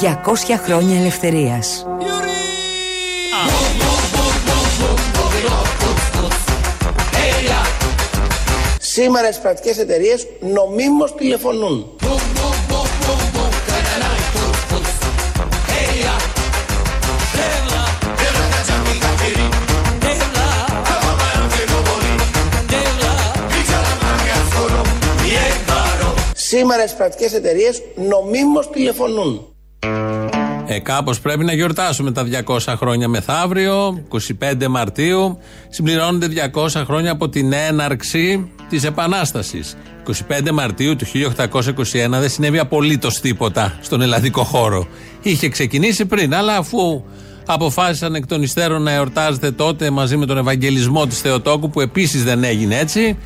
200 χρόνια ελευθερίας. Σήμερα οι κρατικέ εταιρείες νομίμως τηλεφωνούν. Σήμερα οι κρατικέ εταιρείες νομίμως τηλεφωνούν. Ε, Κάπως πρέπει να γιορτάσουμε τα 200 χρόνια μεθαύριο, 25 Μαρτίου. Συμπληρώνονται 200 χρόνια από την έναρξη της Επανάστασης. 25 Μαρτίου του 1821 δεν συνέβη απολύτως τίποτα στον ελλαδικό χώρο. Είχε ξεκινήσει πριν, αλλά αφού αποφάσισαν εκ των υστέρων να εορτάζεται τότε μαζί με τον Ευαγγελισμό της Θεοτόκου, που επίσης δεν έγινε έτσι,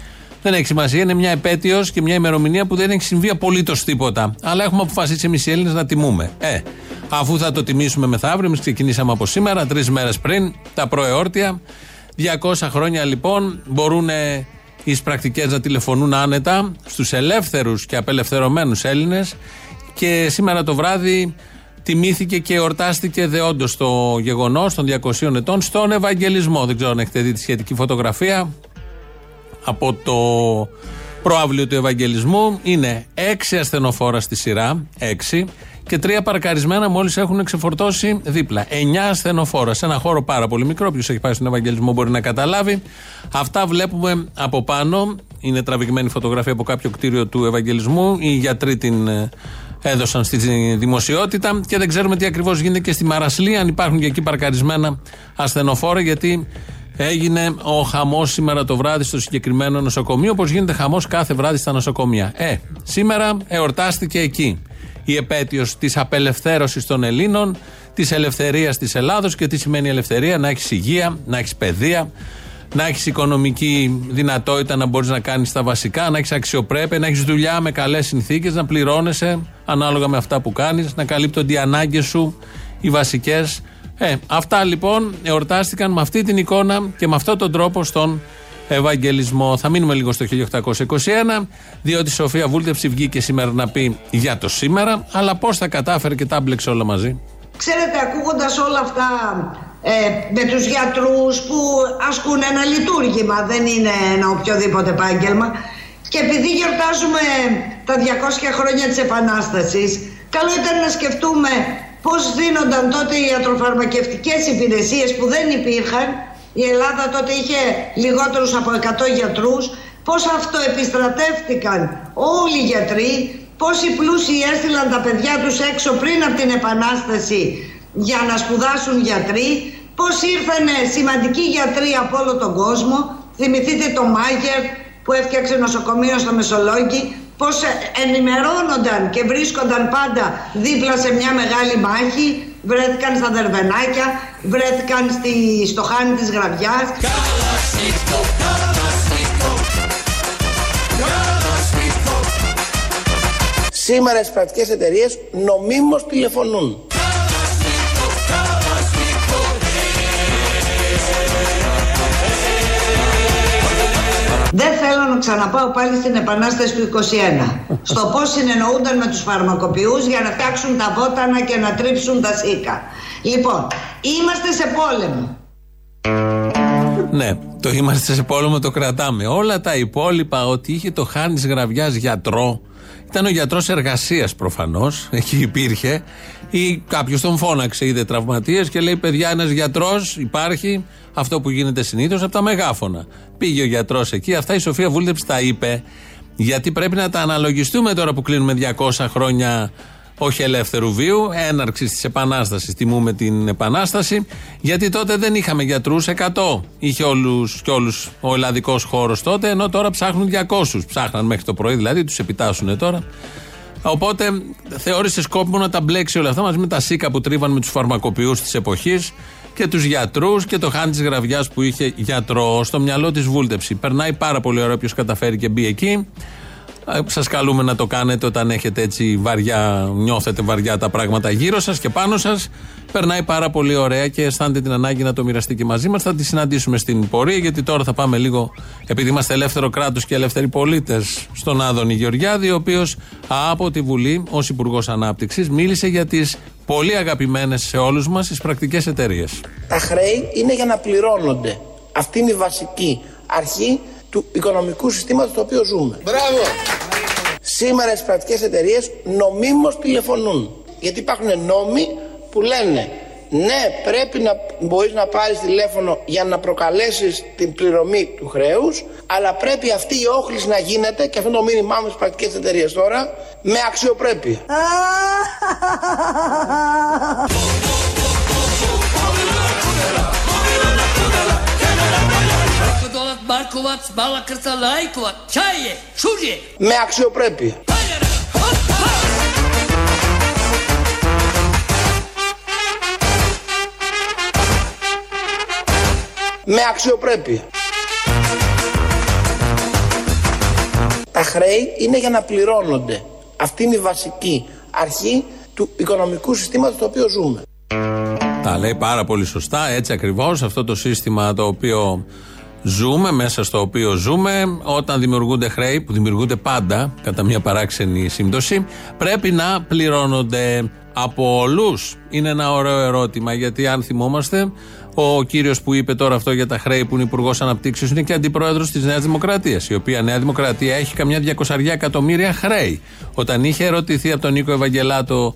δεν έχει σημασία. Είναι μια επέτειος και μια ημερομηνία που δεν έχει συμβεί απολύτως τίποτα. Αλλά έχουμε αποφασίσει εμείς οι Έλληνες να τιμούμε. Ε, αφού θα το τιμήσουμε μεθαύριο, εμείς ξεκινήσαμε από σήμερα, τρεις μέρες πριν, τα προεόρτια. 200 χρόνια λοιπόν μπορούν οι πρακτικές να τηλεφωνούν άνετα στους ελεύθερους και απελευθερωμένους Έλληνες. Και σήμερα το βράδυ τιμήθηκε και εορτάστηκε δεόντως το γεγονός των 200 ετών στον Ευαγγελισμό. Δεν ξέρω αν έχετε δει τη σχετική φωτογραφία από το προάβλιο του Ευαγγελισμού. Είναι έξι ασθενοφόρα στη σειρά, έξι, και τρία παρκαρισμένα μόλις έχουν ξεφορτώσει δίπλα. Εννιά ασθενοφόρα σε ένα χώρο πάρα πολύ μικρό. Όποιος έχει πάει στον Ευαγγελισμό μπορεί να καταλάβει. Αυτά βλέπουμε από πάνω. Είναι τραβηγμένη φωτογραφία από κάποιο κτίριο του Ευαγγελισμού. Οι γιατροί την ε, έδωσαν στη δημοσιότητα και δεν ξέρουμε τι ακριβώς γίνεται και στη Μαρασλή. Αν υπάρχουν και εκεί παρκαρισμένα ασθενοφόρα, γιατί Έγινε ο χαμός σήμερα το βράδυ στο συγκεκριμένο νοσοκομείο, όπω γίνεται χαμός κάθε βράδυ στα νοσοκομεία. Ε, σήμερα εορτάστηκε εκεί η επέτειος της απελευθέρωσης των Ελλήνων, της ελευθερίας της Ελλάδος και τι σημαίνει ελευθερία, να έχεις υγεία, να έχεις παιδεία, να έχεις οικονομική δυνατότητα να μπορείς να κάνεις τα βασικά, να έχεις αξιοπρέπεια, να έχεις δουλειά με καλές συνθήκες, να πληρώνεσαι ανάλογα με αυτά που κάνεις, να καλύπτονται οι ανάγκες σου, οι βασικές ε, αυτά λοιπόν εορτάστηκαν με αυτή την εικόνα και με αυτόν τον τρόπο στον Ευαγγελισμό. Θα μείνουμε λίγο στο 1821, διότι η Σοφία Βούλτεψη βγήκε σήμερα να πει για το σήμερα, αλλά πώς θα κατάφερε και τα μπλεξε όλα μαζί. Ξέρετε, ακούγοντας όλα αυτά ε, με τους γιατρούς που ασκούν ένα λειτουργήμα, δεν είναι ένα οποιοδήποτε επάγγελμα, και επειδή γιορτάζουμε τα 200 χρόνια της Επανάστασης, καλό ήταν να σκεφτούμε πώς δίνονταν τότε οι ιατροφαρμακευτικές υπηρεσίες που δεν υπήρχαν. Η Ελλάδα τότε είχε λιγότερους από 100 γιατρούς. Πώς αυτοεπιστρατεύτηκαν όλοι οι γιατροί. Πώς οι πλούσιοι έστειλαν τα παιδιά τους έξω πριν από την Επανάσταση για να σπουδάσουν γιατροί. Πώς ήρθαν σημαντικοί γιατροί από όλο τον κόσμο. Θυμηθείτε το Μάγερ που έφτιαξε νοσοκομείο στο Μεσολόγγι πώς ενημερώνονταν και βρίσκονταν πάντα δίπλα σε μια μεγάλη μάχη βρέθηκαν στα Δερβενάκια, βρέθηκαν στη, στο Χάνι της Γραβιάς. Σήμερα οι πρακτικές εταιρείες νομίμως τηλεφωνούν. Θέλω να ξαναπάω πάλι στην Επανάσταση του 21. στο πώς συνεννοούνταν με τους φαρμακοποιούς για να φτιάξουν τα βότανα και να τρίψουν τα σίκα. Λοιπόν, είμαστε σε πόλεμο. Ναι, το είμαστε σε πόλεμο το κρατάμε. Όλα τα υπόλοιπα ότι είχε το Χάνης Γραβιάς γιατρό ήταν ο γιατρός εργασίας προφανώς, εκεί υπήρχε, ή κάποιος τον φώναξε, είδε τραυματίες και λέει: Παιδιά, ένας γιατρός υπάρχει, αυτό που γίνεται συνήθως από τα μεγάφωνα. Πήγε ο γιατρός εκεί, αυτά η Σοφία Βούλτεψ τα είπε, γιατί πρέπει να τα αναλογιστούμε τώρα που κλείνουμε 200 χρόνια όχι ελεύθερου βίου, έναρξη της Επανάστασης. Τιμούμε την Επανάσταση, γιατί τότε δεν είχαμε γιατρούς 100. Είχε όλους και όλους ο ελλαδικός χώρος τότε, ενώ τώρα ψάχνουν 200. Ψάχναν μέχρι το πρωί, δηλαδή τους επιτάσσουν τώρα. Οπότε θεώρησε σκόπιμο να τα μπλέξει όλα αυτά μαζί με τα σίκα που τρίβαν με τους φαρμακοποιούς της εποχής και τους γιατρούς και το χάνι της γραβιάς που είχε γιατρός στο μυαλό της βούλτεψη. Περνάει πάρα πολύ ωραίο όποιος καταφέρει και μπει εκεί. Σας καλούμε να το κάνετε όταν έχετε έτσι βαριά, νιώθετε βαριά τα πράγματα γύρω σας και πάνω σας. Περνάει πάρα πολύ ωραία και αισθάνετε την ανάγκη να το μοιραστεί και μαζί μας. Θα τη συναντήσουμε στην πορεία, γιατί τώρα θα πάμε λίγο, επειδή είμαστε ελεύθερο κράτος και ελεύθεροι πολίτες, στον Άδωνη Γεωργιάδη, ο οποίος από τη Βουλή, ως Υπουργός Ανάπτυξης, μίλησε για τις πολύ αγαπημένες σε όλους μας τις πρακτικές εταιρείες. Τα χρέη είναι για να πληρώνονται. Αυτή είναι η βασική αρχή του οικονομικού συστήματος στο οποίο ζούμε. Μπράβο! Σήμερα οι κρατικές εταιρείες νομίμως τηλεφωνούν. Γιατί υπάρχουν νόμοι που λένε ναι πρέπει να μπορείς να πάρεις τηλέφωνο για να προκαλέσεις την πληρωμή του χρέους αλλά πρέπει αυτή η όχληση να γίνεται και αυτό το μήνυμά μου στις πρακτικές εταιρείες τώρα με αξιοπρέπεια. Με αξιοπρέπεια. Με αξιοπρέπεια. Τα χρέη είναι για να πληρώνονται. Αυτή είναι η βασική αρχή του οικονομικού συστήματος στο οποίο ζούμε. Τα λέει πάρα πολύ σωστά, έτσι ακριβώς αυτό το σύστημα το οποίο ζούμε, μέσα στο οποίο ζούμε, όταν δημιουργούνται χρέη, που δημιουργούνται πάντα, κατά μια παράξενη σύμπτωση, πρέπει να πληρώνονται από όλους. Είναι ένα ωραίο ερώτημα, γιατί αν θυμόμαστε, ο κύριος που είπε τώρα αυτό για τα χρέη που είναι υπουργός Αναπτύξεως είναι και αντιπρόεδρος της Νέας Δημοκρατίας. Η οποία Νέα Δημοκρατία έχει καμιά 200 εκατομμύρια χρέη. Όταν είχε ερωτηθεί από τον Νίκο Ευαγγελάτο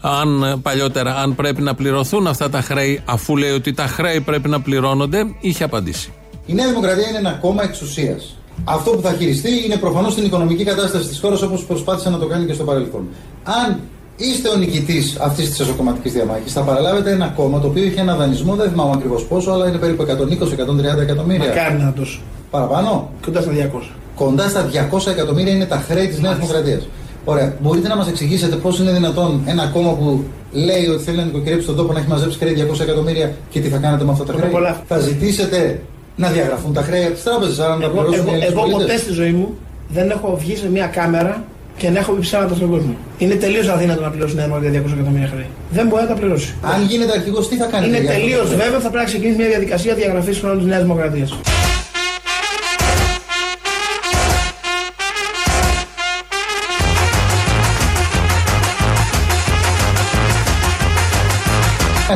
αν παλιότερα, αν πρέπει να πληρωθούν αυτά τα χρέη, αφού λέει ότι τα χρέη πρέπει να πληρώνονται, είχε απαντήσει. Η Νέα Δημοκρατία είναι ένα κόμμα εξουσίας. Αυτό που θα χειριστεί είναι προφανώς την οικονομική κατάσταση της χώρας όπως προσπάθησε να το κάνει και στο παρελθόν. Αν είστε ο νικητής αυτής της εσωκομματικής διαμάχης, θα παραλάβετε ένα κόμμα το οποίο έχει ένα δανεισμό, δεν θυμάμαι ακριβώς πόσο, αλλά είναι περίπου 120-130 εκατομμύρια. Μακάρι να τόσο. Παραπάνω; Κοντά στα 200. Κοντά στα 200 εκατομμύρια είναι τα χρέη της Νέας Δημοκρατίας. Ωραία. Μπορείτε να μας εξηγήσετε πώς είναι δυνατόν ένα κόμμα που λέει ότι θέλει να νοικοκυρέψει τον τόπο να έχει μαζέψει χρέη 200 εκατομμύρια και τι θα κάνετε με αυτά τα χρέη; Θα ζητήσετε να διαγραφούν τα χρέη από τις τράπεζες, αν τα πληρώσουν Εγώ, εγώ ποτέ στη ζωή μου δεν έχω βγει σε μια κάμερα και να έχω πει ψέματα στον κόσμο. Είναι τελείως αδύνατο να πληρώσει ένα για 200 εκατομμύρια χρέη. Δεν μπορεί να τα πληρώσει. Αν γίνεται αρχηγός, τι θα κάνει. Είναι τελείως βέβαιο θα πρέπει να ξεκινήσει μια διαδικασία διαγραφής χρόνου της Νέας Δημοκρατίας.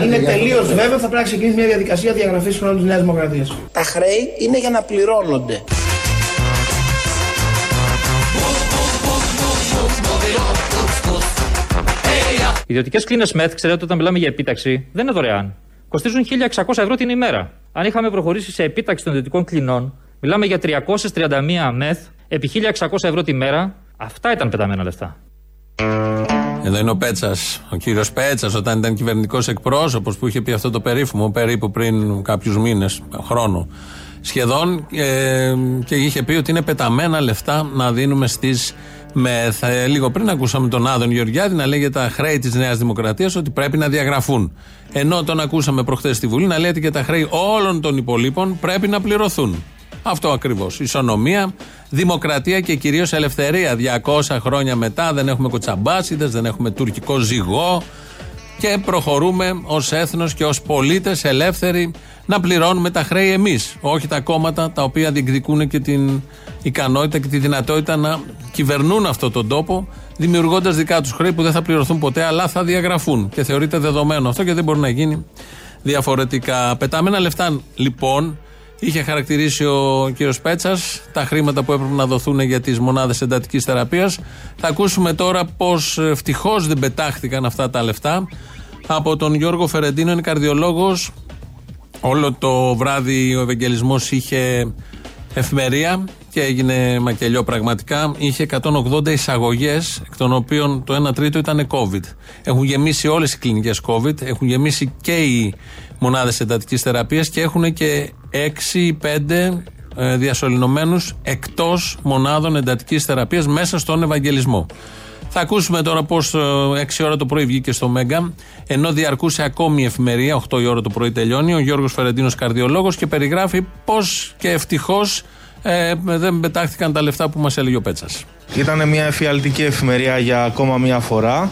Είναι τελείως βέβαιο θα πρέπει να ξεκινήσει μια διαδικασία διαγραφής χρόνου της Νέας Δημοκρατίας. Τα χρέη είναι για να πληρώνονται. Οι ιδιωτικές κλίνες ΜΕΘ, ξέρετε, όταν μιλάμε για επίταξη, δεν είναι δωρεάν. Κοστίζουν 1.600 ευρώ την ημέρα. Αν είχαμε προχωρήσει σε επίταξη των ιδιωτικών κλινών, μιλάμε για 331 ΜΕΘ επί 1.600 ευρώ τη μέρα. Αυτά ήταν πεταμένα λεφτά. Εδώ είναι ο Πέτσας, ο κύριος Πέτσας, όταν ήταν κυβερνητικός εκπρόσωπος που είχε πει αυτό το περίφημο περίπου πριν κάποιους μήνες, χρόνο σχεδόν, ε, και είχε πει ότι είναι πεταμένα λεφτά να δίνουμε στις ΜΕΘ. Ε, λίγο πριν ακούσαμε τον Άδων Γεωργιάδη να λέει για τα χρέη της Νέας Δημοκρατίας ότι πρέπει να διαγραφούν. Ενώ τον ακούσαμε προχθές στη Βουλή να λέει ότι και τα χρέη όλων των υπολείπων πρέπει να πληρωθούν. Αυτό ακριβώς. Ισονομία, δημοκρατία και κυρίως ελευθερία. 200 χρόνια μετά δεν έχουμε κοτσαμπάσιδε, δεν έχουμε τουρκικό ζυγό και προχωρούμε ως έθνος και ως πολίτες ελεύθεροι να πληρώνουμε τα χρέη εμείς. Όχι τα κόμματα τα οποία διεκδικούν και την ικανότητα και τη δυνατότητα να κυβερνούν αυτόν τον τόπο, δημιουργώντας δικά τους χρέη που δεν θα πληρωθούν ποτέ, αλλά θα διαγραφούν. Και θεωρείται δεδομένο αυτό και δεν μπορεί να γίνει διαφορετικά. Πεταμένα λεφτά λοιπόν Είχε χαρακτηρίσει ο κύριος Πέτσας τα χρήματα που έπρεπε να δοθούν για τις μονάδες εντατικής θεραπείας. Θα ακούσουμε τώρα πώς ευτυχώς δεν πετάχτηκαν αυτά τα λεφτά. Από τον Γιώργο Φερεντίνο, είναι καρδιολόγος. Όλο το βράδυ ο Ευαγγελισμός είχε εφημερία και έγινε μακελιό πραγματικά. Είχε 180 εισαγωγές, εκ των οποίων το 1 τρίτο ήταν COVID. Έχουν γεμίσει όλες οι κλινικές COVID, έχουν γεμίσει και οι μονάδες εντατικής θεραπείας και έχουν και 6 ή 5 ε, διασωληνωμένους εκτός μονάδων εντατικής θεραπείας μέσα στον Ευαγγελισμό. Θα ακούσουμε τώρα πώς 6 ε, ώρα το πρωί βγήκε στο Μέγκα, ενώ διαρκούσε ακόμη η εφημερία, 8 η ώρα το πρωί τελειώνει, ο Γιώργος Φερεντίνος καρδιολόγος και περιγράφει πώς και ευτυχώς ε, δεν πετάχτηκαν τα λεφτά που μας έλεγε ο Πέτσας. Ήταν μια εφιαλτική εφημερία για ακόμα μια φορά.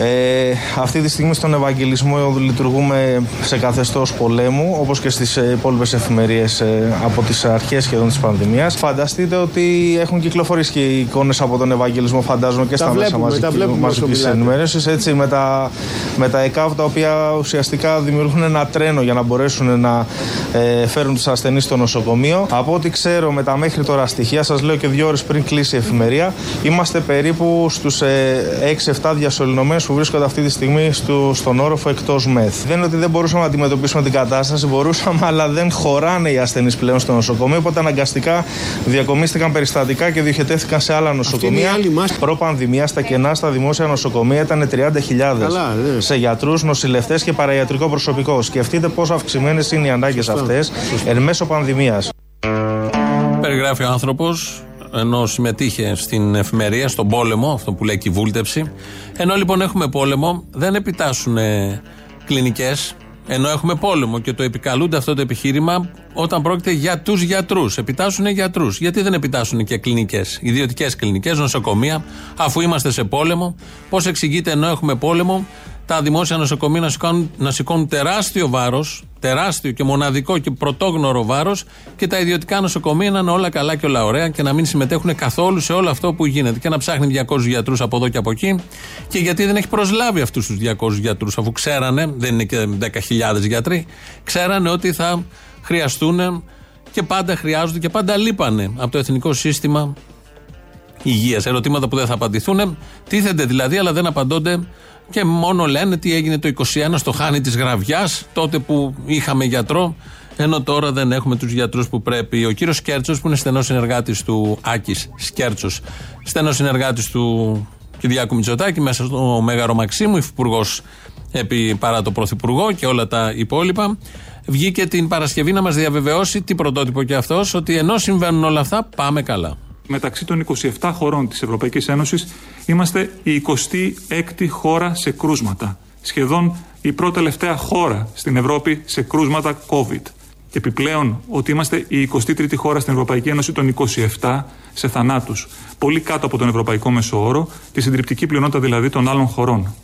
Ε, αυτή τη στιγμή στον Ευαγγελισμό λειτουργούμε σε καθεστώς πολέμου, όπως και στις υπόλοιπες εφημερίες ε, από τις αρχές σχεδόν της πανδημίας. Φανταστείτε ότι έχουν κυκλοφορήσει και οι εικόνες από τον Ευαγγελισμό, φαντάζομαι και στα μέσα μαζική ενημέρωσης. Έτσι, με τα, με τα ΕΚΑΒ τα οποία ουσιαστικά δημιουργούν ένα τρένο για να μπορέσουν να ε, φέρουν τους ασθενείς στο νοσοκομείο. Από ό,τι ξέρω με τα μέχρι τώρα στοιχεία, σας λέω και δύο ώρες πριν κλείσει η εφημερία, Είμαστε περίπου στους 6-7 ε, διασωληνωμένους που βρίσκονται αυτή τη στιγμή στο, στον όροφο εκτός ΜΕΘ. Δεν είναι ότι δεν μπορούσαμε να αντιμετωπίσουμε την κατάσταση, μπορούσαμε, αλλά δεν χωράνε οι ασθενείς πλέον στο νοσοκομείο. Οπότε αναγκαστικά διακομίστηκαν περιστατικά και διοχετεύτηκαν σε άλλα νοσοκομεία. Προ-πανδημία στα κενά στα δημόσια νοσοκομεία ήταν 30.000 ναι. σε γιατρούς, νοσηλευτές και παραϊατρικό προσωπικό. Σκεφτείτε πόσο αυξημένες είναι οι ανάγκες αυτές εν μέσω πανδημίας. Περιγράφει ο άνθρωπος ενώ συμμετείχε στην εφημερία, στον πόλεμο, αυτό που λέει και η βούλτεψη. Ενώ λοιπόν έχουμε πόλεμο, δεν επιτάσσουν κλινικές, ενώ έχουμε πόλεμο και το επικαλούνται αυτό το επιχείρημα όταν πρόκειται για τους γιατρούς. Επιτάσσουν γιατρούς. Γιατί δεν επιτάσσουν και κλινικές, ιδιωτικές κλινικές, νοσοκομεία, αφού είμαστε σε πόλεμο. Πώς εξηγείται ενώ έχουμε πόλεμο, τα δημόσια νοσοκομεία να σηκώνουν, να σηκώνουν τεράστιο βάρος, τεράστιο και μοναδικό και πρωτόγνωρο βάρος και τα ιδιωτικά νοσοκομεία να είναι όλα καλά και όλα ωραία και να μην συμμετέχουν καθόλου σε όλο αυτό που γίνεται. Και να ψάχνει 200 γιατρούς από εδώ και από εκεί. Και γιατί δεν έχει προσλάβει αυτούς τους 200 γιατρούς, αφού ξέρανε, δεν είναι και 10.000 γιατροί, ξέρανε ότι θα χρειαστούν και πάντα χρειάζονται και πάντα λείπανε από το εθνικό σύστημα υγείας. Ερωτήματα που δεν θα απαντηθούν. Τίθενται δηλαδή, αλλά δεν απαντώνται και μόνο λένε τι έγινε το 21 στο χάνι της Γραβιάς, τότε που είχαμε γιατρό, ενώ τώρα δεν έχουμε τους γιατρούς που πρέπει. Ο κύριος Σκέρτσος, που είναι στενός συνεργάτης του Άκης Σκέρτσος, στενός συνεργάτης του Κυριάκου Μητσοτάκη, μέσα στο Μέγαρο Μαξίμου, υφυπουργός επί παρά το Πρωθυπουργό και όλα τα υπόλοιπα. Βγήκε την Παρασκευή να μας διαβεβαιώσει, τι πρωτότυπο και αυτός, ότι ενώ συμβαίνουν όλα αυτά, πάμε καλά μεταξύ των 27 χωρών της Ευρωπαϊκής Ένωσης είμαστε η 26η χώρα σε κρούσματα. Σχεδόν η πρώτη τελευταία χώρα στην Ευρώπη σε κρούσματα COVID. Και επιπλέον ότι είμαστε η 23η χώρα στην Ευρωπαϊκή Ένωση των 27 σε θανάτους. Πολύ κάτω από τον Ευρωπαϊκό Μέσο Όρο, τη συντριπτική πλειονότητα δηλαδή των άλλων χωρών.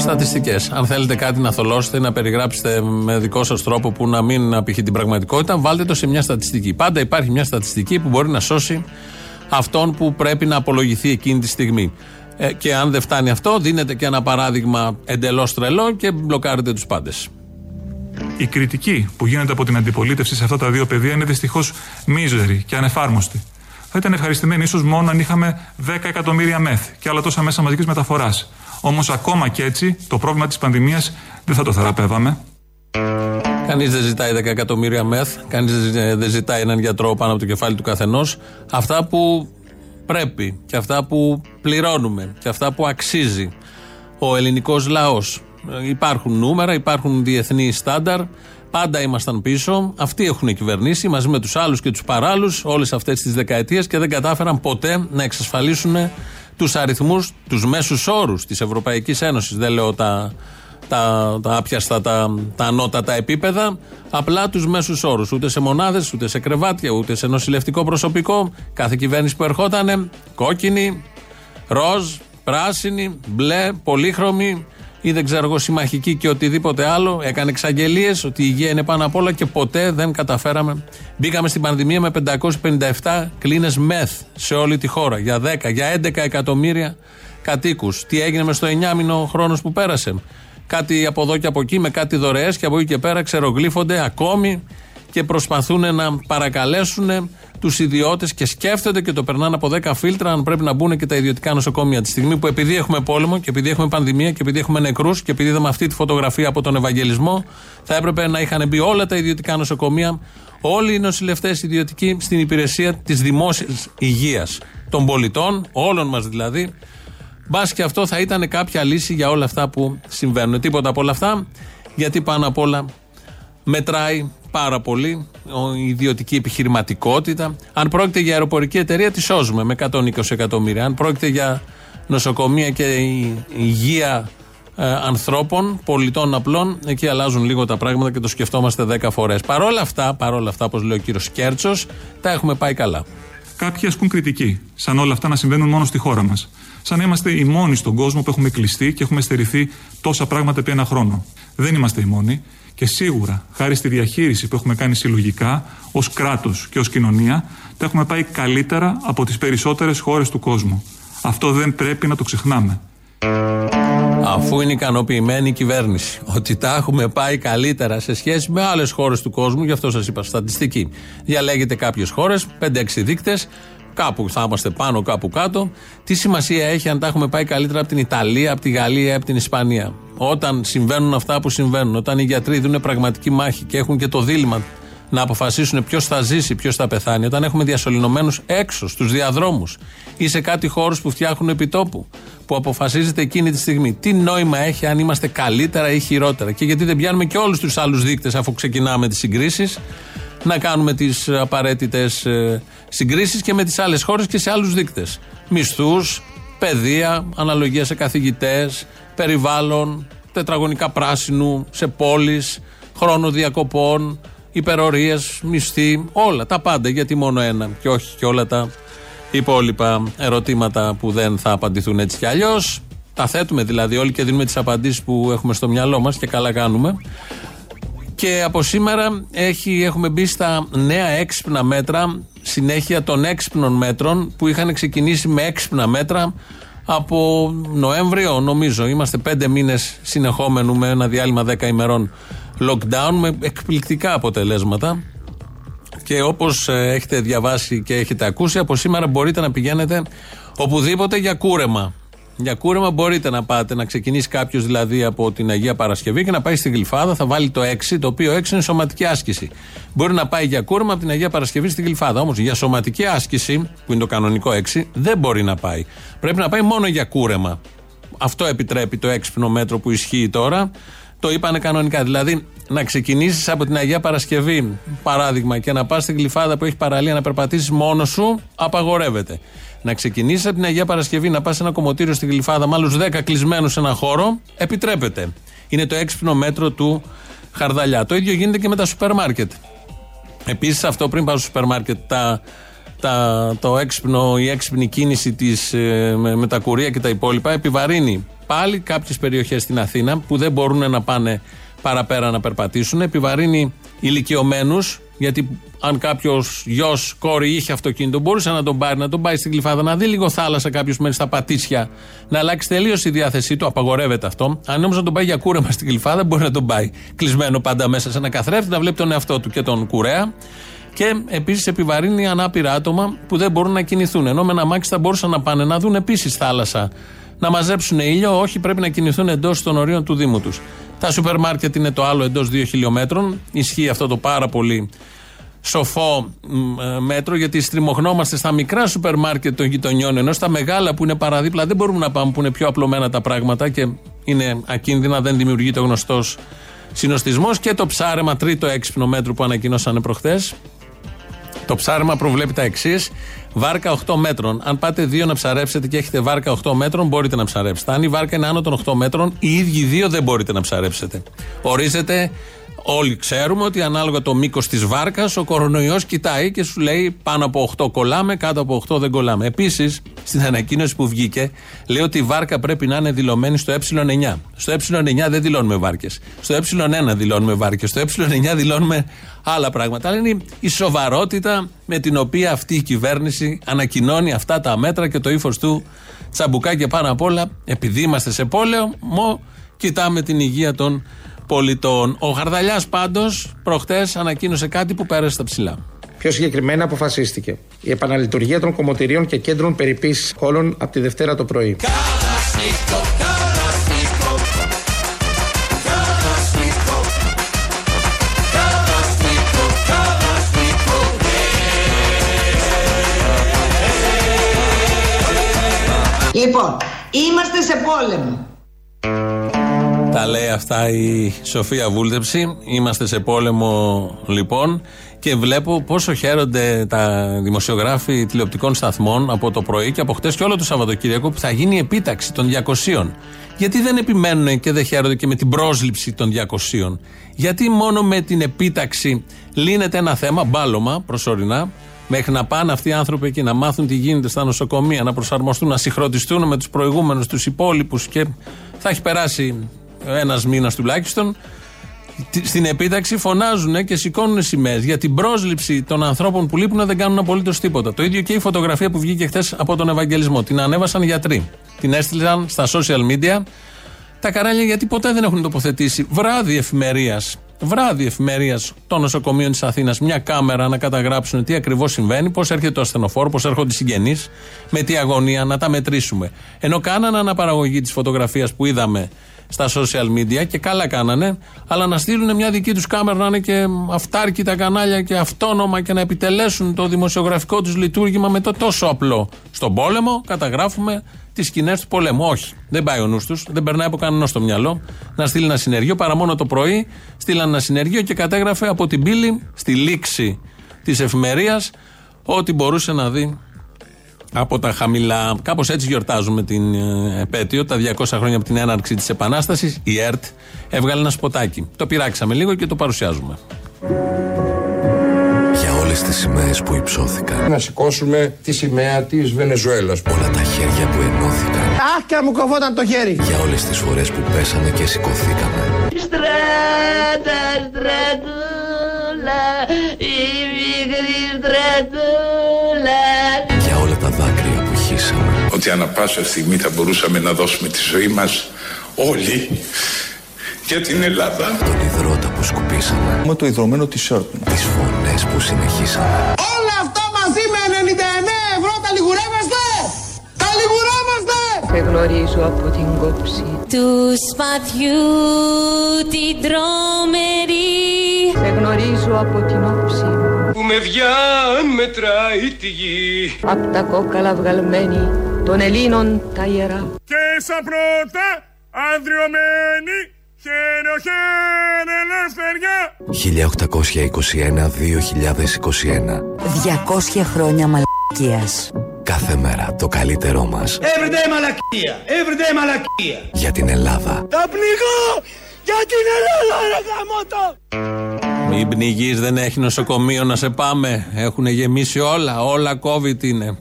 Στατιστικές. Αν θέλετε κάτι να θολώσετε, να περιγράψετε με δικό σας τρόπο που να μην απηχεί την πραγματικότητα, βάλτε το σε μια στατιστική. Πάντα υπάρχει μια στατιστική που μπορεί να σώσει αυτόν που πρέπει να απολογηθεί εκείνη τη στιγμή. Ε, και αν δεν φτάνει αυτό, δίνετε και ένα παράδειγμα εντελώς τρελό και μπλοκάρετε τους πάντες. Η κριτική που γίνεται από την αντιπολίτευση σε αυτά τα δύο πεδία είναι δυστυχώς μίζερη και ανεφάρμοστη. Θα ήταν ευχαριστημένοι ίσως μόνο αν είχαμε 10 εκατομμύρια μεθ και άλλα τόσα μέσα μαζικής μεταφοράς. Όμως ακόμα και έτσι το πρόβλημα της πανδημίας δεν θα το θεραπεύαμε. Κανείς δεν ζητάει 10 εκατομμύρια μεθ, κανείς δεν ζητάει έναν γιατρό πάνω από το κεφάλι του καθενός. Αυτά που πρέπει και αυτά που πληρώνουμε και αυτά που αξίζει ο ελληνικός λαός. Υπάρχουν νούμερα, υπάρχουν διεθνεί στάνταρ. Πάντα ήμασταν πίσω. Αυτοί έχουν κυβερνήσει μαζί με τους άλλους και τους παράλου όλες αυτές τις δεκαετίες και δεν κατάφεραν ποτέ να εξασφαλίσουν τους αριθμούς, τους μέσους όρους της Ευρωπαϊκής Ένωσης. Δεν λέω τα, τα, τα άπιαστα, τα, τα ανώτατα επίπεδα, απλά τους μέσους όρους. Ούτε σε μονάδες, ούτε σε κρεβάτια, ούτε σε νοσηλευτικό προσωπικό. Κάθε κυβέρνηση που ερχόταν, κόκκινη, ροζ, πράσινη, μπλε, πολύχρωμη, ή δεν ξέρω εγώ συμμαχική και οτιδήποτε άλλο. Έκανε εξαγγελίες ότι η υγεία είναι πάνω απ' όλα και ποτέ δεν καταφέραμε. Μπήκαμε στην πανδημία με 557 κλίνες μεθ σε όλη τη χώρα για 10, για 11 εκατομμύρια κατοίκους. Τι έγινε μες στο 9 μήνο χρόνος που πέρασε. Κάτι από εδώ και από εκεί με κάτι δωρεές και από εκεί και πέρα ξερογλύφονται ακόμη και προσπαθούν να παρακαλέσουν τους ιδιώτες και σκέφτονται και το περνάνε από 10 φίλτρα αν πρέπει να μπουν και τα ιδιωτικά νοσοκομεία. Τη στιγμή που επειδή έχουμε πόλεμο και επειδή έχουμε πανδημία και επειδή έχουμε νεκρούς και επειδή είδαμε αυτή τη φωτογραφία από τον Ευαγγελισμό, θα έπρεπε να είχαν μπει όλα τα ιδιωτικά νοσοκομεία, όλοι οι νοσηλευτές ιδιωτικοί στην υπηρεσία της δημόσιας υγείας των πολιτών, όλων μας δηλαδή. Μπας και αυτό θα ήταν κάποια λύση για όλα αυτά που συμβαίνουν. Τίποτα από όλα αυτά, γιατί πάνω απ' όλα μετράει πάρα πολύ η ιδιωτική επιχειρηματικότητα. Αν πρόκειται για αεροπορική εταιρεία, τη σώζουμε με 120 εκατομμύρια. Αν πρόκειται για νοσοκομεία και υγεία ε, ανθρώπων, πολιτών απλών, εκεί αλλάζουν λίγο τα πράγματα και το σκεφτόμαστε 10 φορές. Παρόλα αυτά, παρόλα αυτά, όπως λέει ο κύριος Κέρτσος, τα έχουμε πάει καλά. Κάποιοι ασκούν κριτική, σαν όλα αυτά να συμβαίνουν μόνο στη χώρα μας. Σαν να είμαστε οι μόνοι στον κόσμο που έχουμε κλειστεί και έχουμε στερηθεί τόσα πράγματα επί ένα χρόνο. Δεν είμαστε οι μόνοι και σίγουρα, χάρη στη διαχείριση που έχουμε κάνει συλλογικά, ως κράτος και ως κοινωνία, τα έχουμε πάει καλύτερα από τις περισσότερες χώρες του κόσμου. Αυτό δεν πρέπει να το ξεχνάμε. Αφού είναι ικανοποιημένη η κυβέρνηση ότι τα έχουμε πάει καλύτερα σε σχέση με άλλες χώρες του κόσμου, γι' αυτό σας είπα στατιστική. Διαλέγετε κάποιες χώρες, 5-6 δείκτες, κάπου θα είμαστε πάνω, κάπου κάτω. Τι σημασία έχει αν τα έχουμε πάει καλύτερα από την Ιταλία, από τη Γαλλία, από την Ισπανία; Όταν συμβαίνουν αυτά που συμβαίνουν, όταν οι γιατροί δίνουν πραγματική μάχη και έχουν και το δίλημα να αποφασίσουν ποιος θα ζήσει, ποιος θα πεθάνει, όταν έχουμε διασωληνωμένους έξω στους διαδρόμους ή σε κάτι χώρους που φτιάχνουν επιτόπου, που αποφασίζεται εκείνη τη στιγμή. Τι νόημα έχει αν είμαστε καλύτερα ή χειρότερα; Και γιατί δεν πιάνουμε και όλους τους άλλους δείκτες αφού ξεκινάμε τις συγκρίσεις, να κάνουμε τις απαραίτητες συγκρίσεις και με τις άλλες χώρες και σε άλλους δείκτες. Μισθούς, παιδεία, αναλογία σε καθηγητές, περιβάλλον, τετραγωνικά πράσινου σε πόλεις, χρόνο διακοπών, υπερορίες, μισθή, όλα τα πάντα. Γιατί μόνο ένα και όχι και όλα τα υπόλοιπα ερωτήματα που δεν θα απαντηθούν έτσι κι αλλιώς. Τα θέτουμε δηλαδή όλοι και δίνουμε τις απαντήσεις που έχουμε στο μυαλό μας και καλά κάνουμε. Και από σήμερα έχει, έχουμε μπει στα νέα έξυπνα μέτρα, συνέχεια των έξυπνων μέτρων που είχαν ξεκινήσει με έξυπνα μέτρα από Νοέμβριο, νομίζω. Είμαστε πέντε μήνες συνεχόμενου με ένα διάλειμμα 10 ημερών lockdown με εκπληκτικά αποτελέσματα. Και όπως ε, έχετε διαβάσει και έχετε ακούσει, από σήμερα μπορείτε να πηγαίνετε οπουδήποτε για κούρεμα. Για κούρεμα μπορείτε να πάτε, να ξεκινήσει κάποιος δηλαδή από την Αγία Παρασκευή και να πάει στη Γλυφάδα, θα βάλει το 6, το οποίο 6 είναι σωματική άσκηση. Μπορεί να πάει για κούρεμα από την Αγία Παρασκευή στη Γλυφάδα. Όμως για σωματική άσκηση, που είναι το κανονικό 6, δεν μπορεί να πάει. Πρέπει να πάει μόνο για κούρεμα. Αυτό επιτρέπει το έξυπνο μέτρο που ισχύει τώρα. Το είπανε κανονικά. Δηλαδή να ξεκινήσεις από την Αγία Παρασκευή, παράδειγμα, και να πας στην Γλυφάδα που έχει παραλία να περπατήσεις μόνος σου, απαγορεύεται. Να ξεκινήσεις από την Αγία Παρασκευή, να πας σε ένα κομμωτήριο στην Γλυφάδα με άλλου 10 κλεισμένους σε ένα χώρο, επιτρέπεται. Είναι το έξυπνο μέτρο του Χαρδαλιά. Το ίδιο γίνεται και με τα σούπερ μάρκετ. Επίσης, αυτό πριν πάω στο σούπερ μάρκετ, τα, τα, το έξυπνο, η έξυπνη κίνηση της, ε, με, με τα κουρία και τα υπόλοιπα επιβαρύνει πάλι κάποιες περιοχές στην Αθήνα που δεν μπορούν να πάνε παραπέρα να περπατήσουν. Επιβαρύνει ηλικιωμένους, γιατί αν κάποιος γιος, κόρη είχε αυτοκίνητο, μπορούσε να τον πάρει, να τον πάει στην κλειφάδα, να δει λίγο θάλασσα κάποιος μένει στα πατήσια, να αλλάξει τελείως η διάθεσή του. Απαγορεύεται αυτό. Αν όμως να τον πάει για κούρεμα στην κλειφάδα, μπορεί να τον πάει κλεισμένο πάντα μέσα σε ένα καθρέφτη, να βλέπει τον εαυτό του και τον κουρέα. Και επίσης επιβαρύνει ανάπηρα άτομα που δεν μπορούν να κινηθούν. Ενώ με ένα μάξι θα μπορούσαν να πάνε να δουν επίσης θάλασσα να μαζέψουν ήλιο, όχι πρέπει να κινηθούν εντός των ορίων του Δήμου τους. Τα σούπερ μάρκετ είναι το άλλο εντός 2 χιλιόμετρων. Ισχύει αυτό το πάρα πολύ σοφό ε, μέτρο, γιατί στριμωχνόμαστε στα μικρά σούπερ μάρκετ των γειτονιών, ενώ στα μεγάλα που είναι παραδίπλα δεν μπορούμε να πάμε που είναι πιο απλωμένα τα πράγματα και είναι ακίνδυνα, δεν δημιουργείται ο γνωστός συνοστισμός. Και το ψάρεμα, τρίτο έξυπνο μέτρο που ανακοινώσανε προχθές, το ψάρεμα προβλέπει τα εξής. Βάρκα 8 μέτρων. Αν πάτε δύο να ψαρέψετε και έχετε βάρκα 8 μέτρων, μπορείτε να ψαρέψετε. Αν η βάρκα είναι άνω των 8 μέτρων, οι ίδιοι δύο δεν μπορείτε να ψαρέψετε. Ορίζεται Όλοι ξέρουμε ότι ανάλογα το μήκος της βάρκας, ο κορονοϊός κοιτάει και σου λέει πάνω από 8 κολλάμε, κάτω από 8 δεν κολλάμε. Επίσης, στην ανακοίνωση που βγήκε, λέει ότι η βάρκα πρέπει να είναι δηλωμένη στο ε9. Στο ε9 δεν δηλώνουμε βάρκες. Στο ε1 δηλώνουμε βάρκες. Στο ε9 δηλώνουμε άλλα πράγματα. Αλλά είναι η σοβαρότητα με την οποία αυτή η κυβέρνηση ανακοινώνει αυτά τα μέτρα και το ύφος του τσαμπουκά και πάνω απ' όλα, επειδή είμαστε σε πόλεμο, κοιτάμε την υγεία των πολιτών. Ο Χαρδαλιά πάντως προχτές ανακοίνωσε κάτι που πέρασε στα ψηλά. Πιο συγκεκριμένα αποφασίστηκε η επαναλειτουργία των κομμωτηρίων και κέντρων περιποίηση κόλων από τη Δευτέρα το πρωί. Λοιπόν, είμαστε σε πόλεμο. Τα λέει αυτά η Σοφία Βούλτεψη. Είμαστε σε πόλεμο λοιπόν και βλέπω πόσο χαίρονται τα δημοσιογράφοι τηλεοπτικών σταθμών από το πρωί και από χτες και όλο το Σαββατοκύριακο που θα γίνει η επίταξη των 200. Γιατί δεν επιμένουν και δεν χαίρονται και με την πρόσληψη των 200. Γιατί μόνο με την επίταξη λύνεται ένα θέμα, μπάλωμα προσωρινά, Μέχρι να πάνε αυτοί οι άνθρωποι εκεί να μάθουν τι γίνεται στα νοσοκομεία, να προσαρμοστούν, να συγχρονιστούν με τους προηγούμενους, τους υπόλοιπους και θα έχει περάσει ένας μήνας τουλάχιστον. Στην επίταξη φωνάζουν και σηκώνουν σημαίες. Για την πρόσληψη των ανθρώπων που λείπουν δεν κάνουν απολύτως τίποτα. Το ίδιο και η φωτογραφία που βγήκε χθες από τον Ευαγγελισμό. Την ανέβασαν γιατροί. Την έστειλαν στα social media. Τα καράλια γιατί ποτέ δεν έχουν τοποθετήσει βράδυ εφημερίας βράδυ εφημερίας των νοσοκομείων της Αθήνας μια κάμερα να καταγράψουν τι ακριβώς συμβαίνει, πώς έρχεται το ασθενοφόρο, πώς έρχονται οι συγγενείς, με τι αγωνία, να τα μετρήσουμε. Ενώ κάνανε αναπαραγωγή της φωτογραφίας που είδαμε στα social media και καλά κάνανε, αλλά να στείλουν μια δική τους κάμερα να είναι και αυτάρκητα κανάλια και αυτόνομα και να επιτελέσουν το δημοσιογραφικό τους λειτουργήμα με το τόσο απλό. Στον πόλεμο καταγράφουμε τις σκηνές του πολέμου. Όχι. Δεν πάει ο νους τους, δεν περνάει από κανένα στο μυαλό να στείλει ένα συνεργείο. Παρά μόνο το πρωί στείλαν ένα συνεργείο και κατέγραφε από την πύλη στη λήξη της εφημερίας ό,τι μπορούσε να δει από τα χαμηλά. Κάπως έτσι γιορτάζουμε την ε, επέτειο, τα 200 χρόνια από την έναρξη της Επανάστασης. Η ΕΡΤ έβγαλε ένα σποτάκι. Το πειράξαμε λίγο και το παρουσιάζουμε όλες τις σημαίες που υψώθηκαν. Να σηκώσουμε τη σημαία της Βενεζουέλας. Όλα τα χέρια που ενώθηκαν. Αχ και μου κοβόταν το χέρι. Για όλες τις φορές που πέσαμε και σηκωθήκαμε. Στράτα, στρατούλα, η μικρή στρατούλα. Ότι ανά πάσα στιγμή θα μπορούσαμε να δώσουμε τη ζωή μας όλοι για την Ελλάδα. Τον ιδρώτα που σκουπίσαμε. Με το ιδρωμένο T-shirt μου. Τις φωνές που συνεχίσαμε. Όλα αυτά μαζί με 99 ευρώ τα λιγουρεύεστε! Τα λιγουρεύεστε! Σε γνωρίζω από την κόψη του σπαθιού την τρομερή. Σε γνωρίζω από την όψη που με βιάν μετράει τη γη. Απ' τα κόκαλα βγαλμένη των Ελλήνων τα ιερά. Και σαν πρώτα ανδριωμένη Χαίρε, χαίρε, ελευθεριά. 1821-2021 200 χρόνια μαλακίας. Κάθε μέρα το καλύτερό μας. Everyday μαλακία, everyday μαλακία. Για την Ελλάδα. Θα πνιγώ για την Ελλάδα ρε γαμώτο Μην πνιγείς δεν έχει νοσοκομείο να σε πάμε. Έχουν γεμίσει όλα, όλα COVID είναι.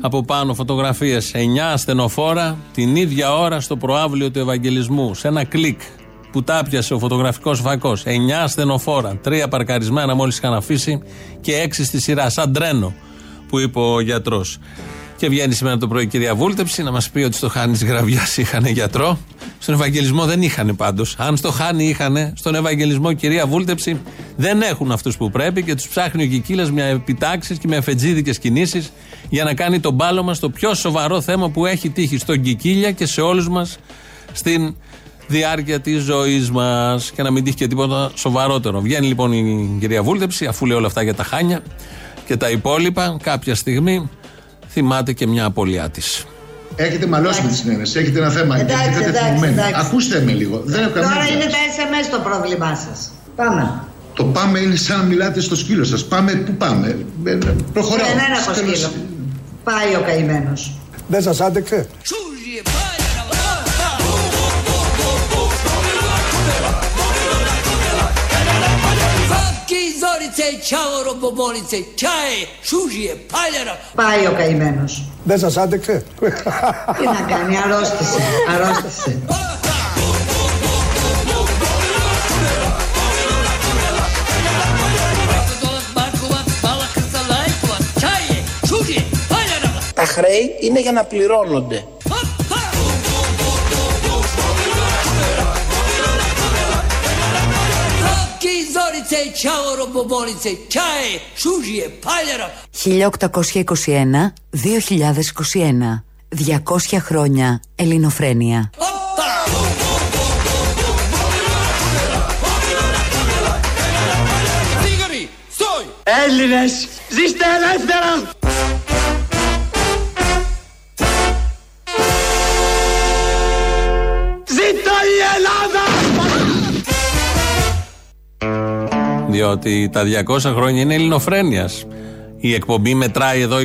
Από πάνω φωτογραφίες. 9 στενοφόρα την ίδια ώρα στο προάβλιο του Ευαγγελισμού. Σε ένα κλικ που τα πιασε ο φωτογραφικός φακός. 9 στενοφόρα, τρία παρκαρισμένα μόλις είχαν αφήσει και έξι στη σειρά, σαν τρένο που είπε ο γιατρός. Και βγαίνει σήμερα το πρωί η κυρία Βούλτεψη να μας πει ότι στο Χάνης τη Γραβιάς είχαν γιατρό. Στον Ευαγγελισμό δεν είχαν πάντως. Αν στο Χάνη είχαν, στον Ευαγγελισμό κυρία Βούλτεψη δεν έχουν αυτούς που πρέπει και τους ψάχνει ο Κικίλας με επιτάξεις και με εφετζίδικε κινήσεις για να κάνει τον πάλο στο πιο σοβαρό θέμα που έχει τύχει στον Κικίλια και σε όλους μας στην διάρκεια της ζωής μας και να μην τύχει και τίποτα σοβαρότερο. Βγαίνει λοιπόν η κυρία Βούλτεψη, αφού λέει όλα αυτά για τα χάνια και τα υπόλοιπα, κάποια στιγμή θυμάται και μια απολιά της. Έχετε μαλώσει με τη συνένεση, έχετε ένα θέμα. Εντάξει, εντάξει, εντάξει, Ακούστε με λίγο. Δεν έχω Τώρα είναι τα SMS το πρόβλημά σας. Πάμε. Το πάμε είναι σαν να μιλάτε στο σκύλο σας. Πάμε, πού πάμε. Ε, προχωράω. Δεν είναι από σκύλο. Πάει ο καημένος. Δεν σας άντεξε; Πάει ο καημένος. Δεν σας άντεξε. Τι να κάνει, αρρώστησε. Αρρώστησε. Τα χρέη είναι για να πληρώνονται. 1821-2021. 200 χρόνια ελληνοφρένεια. Έλληνες, ζήστε ελεύθερα! Ζήτω η Ελλάδα! Διότι τα 200 χρόνια είναι ελληνοφρένειας. Η εκπομπή μετράει εδώ 22,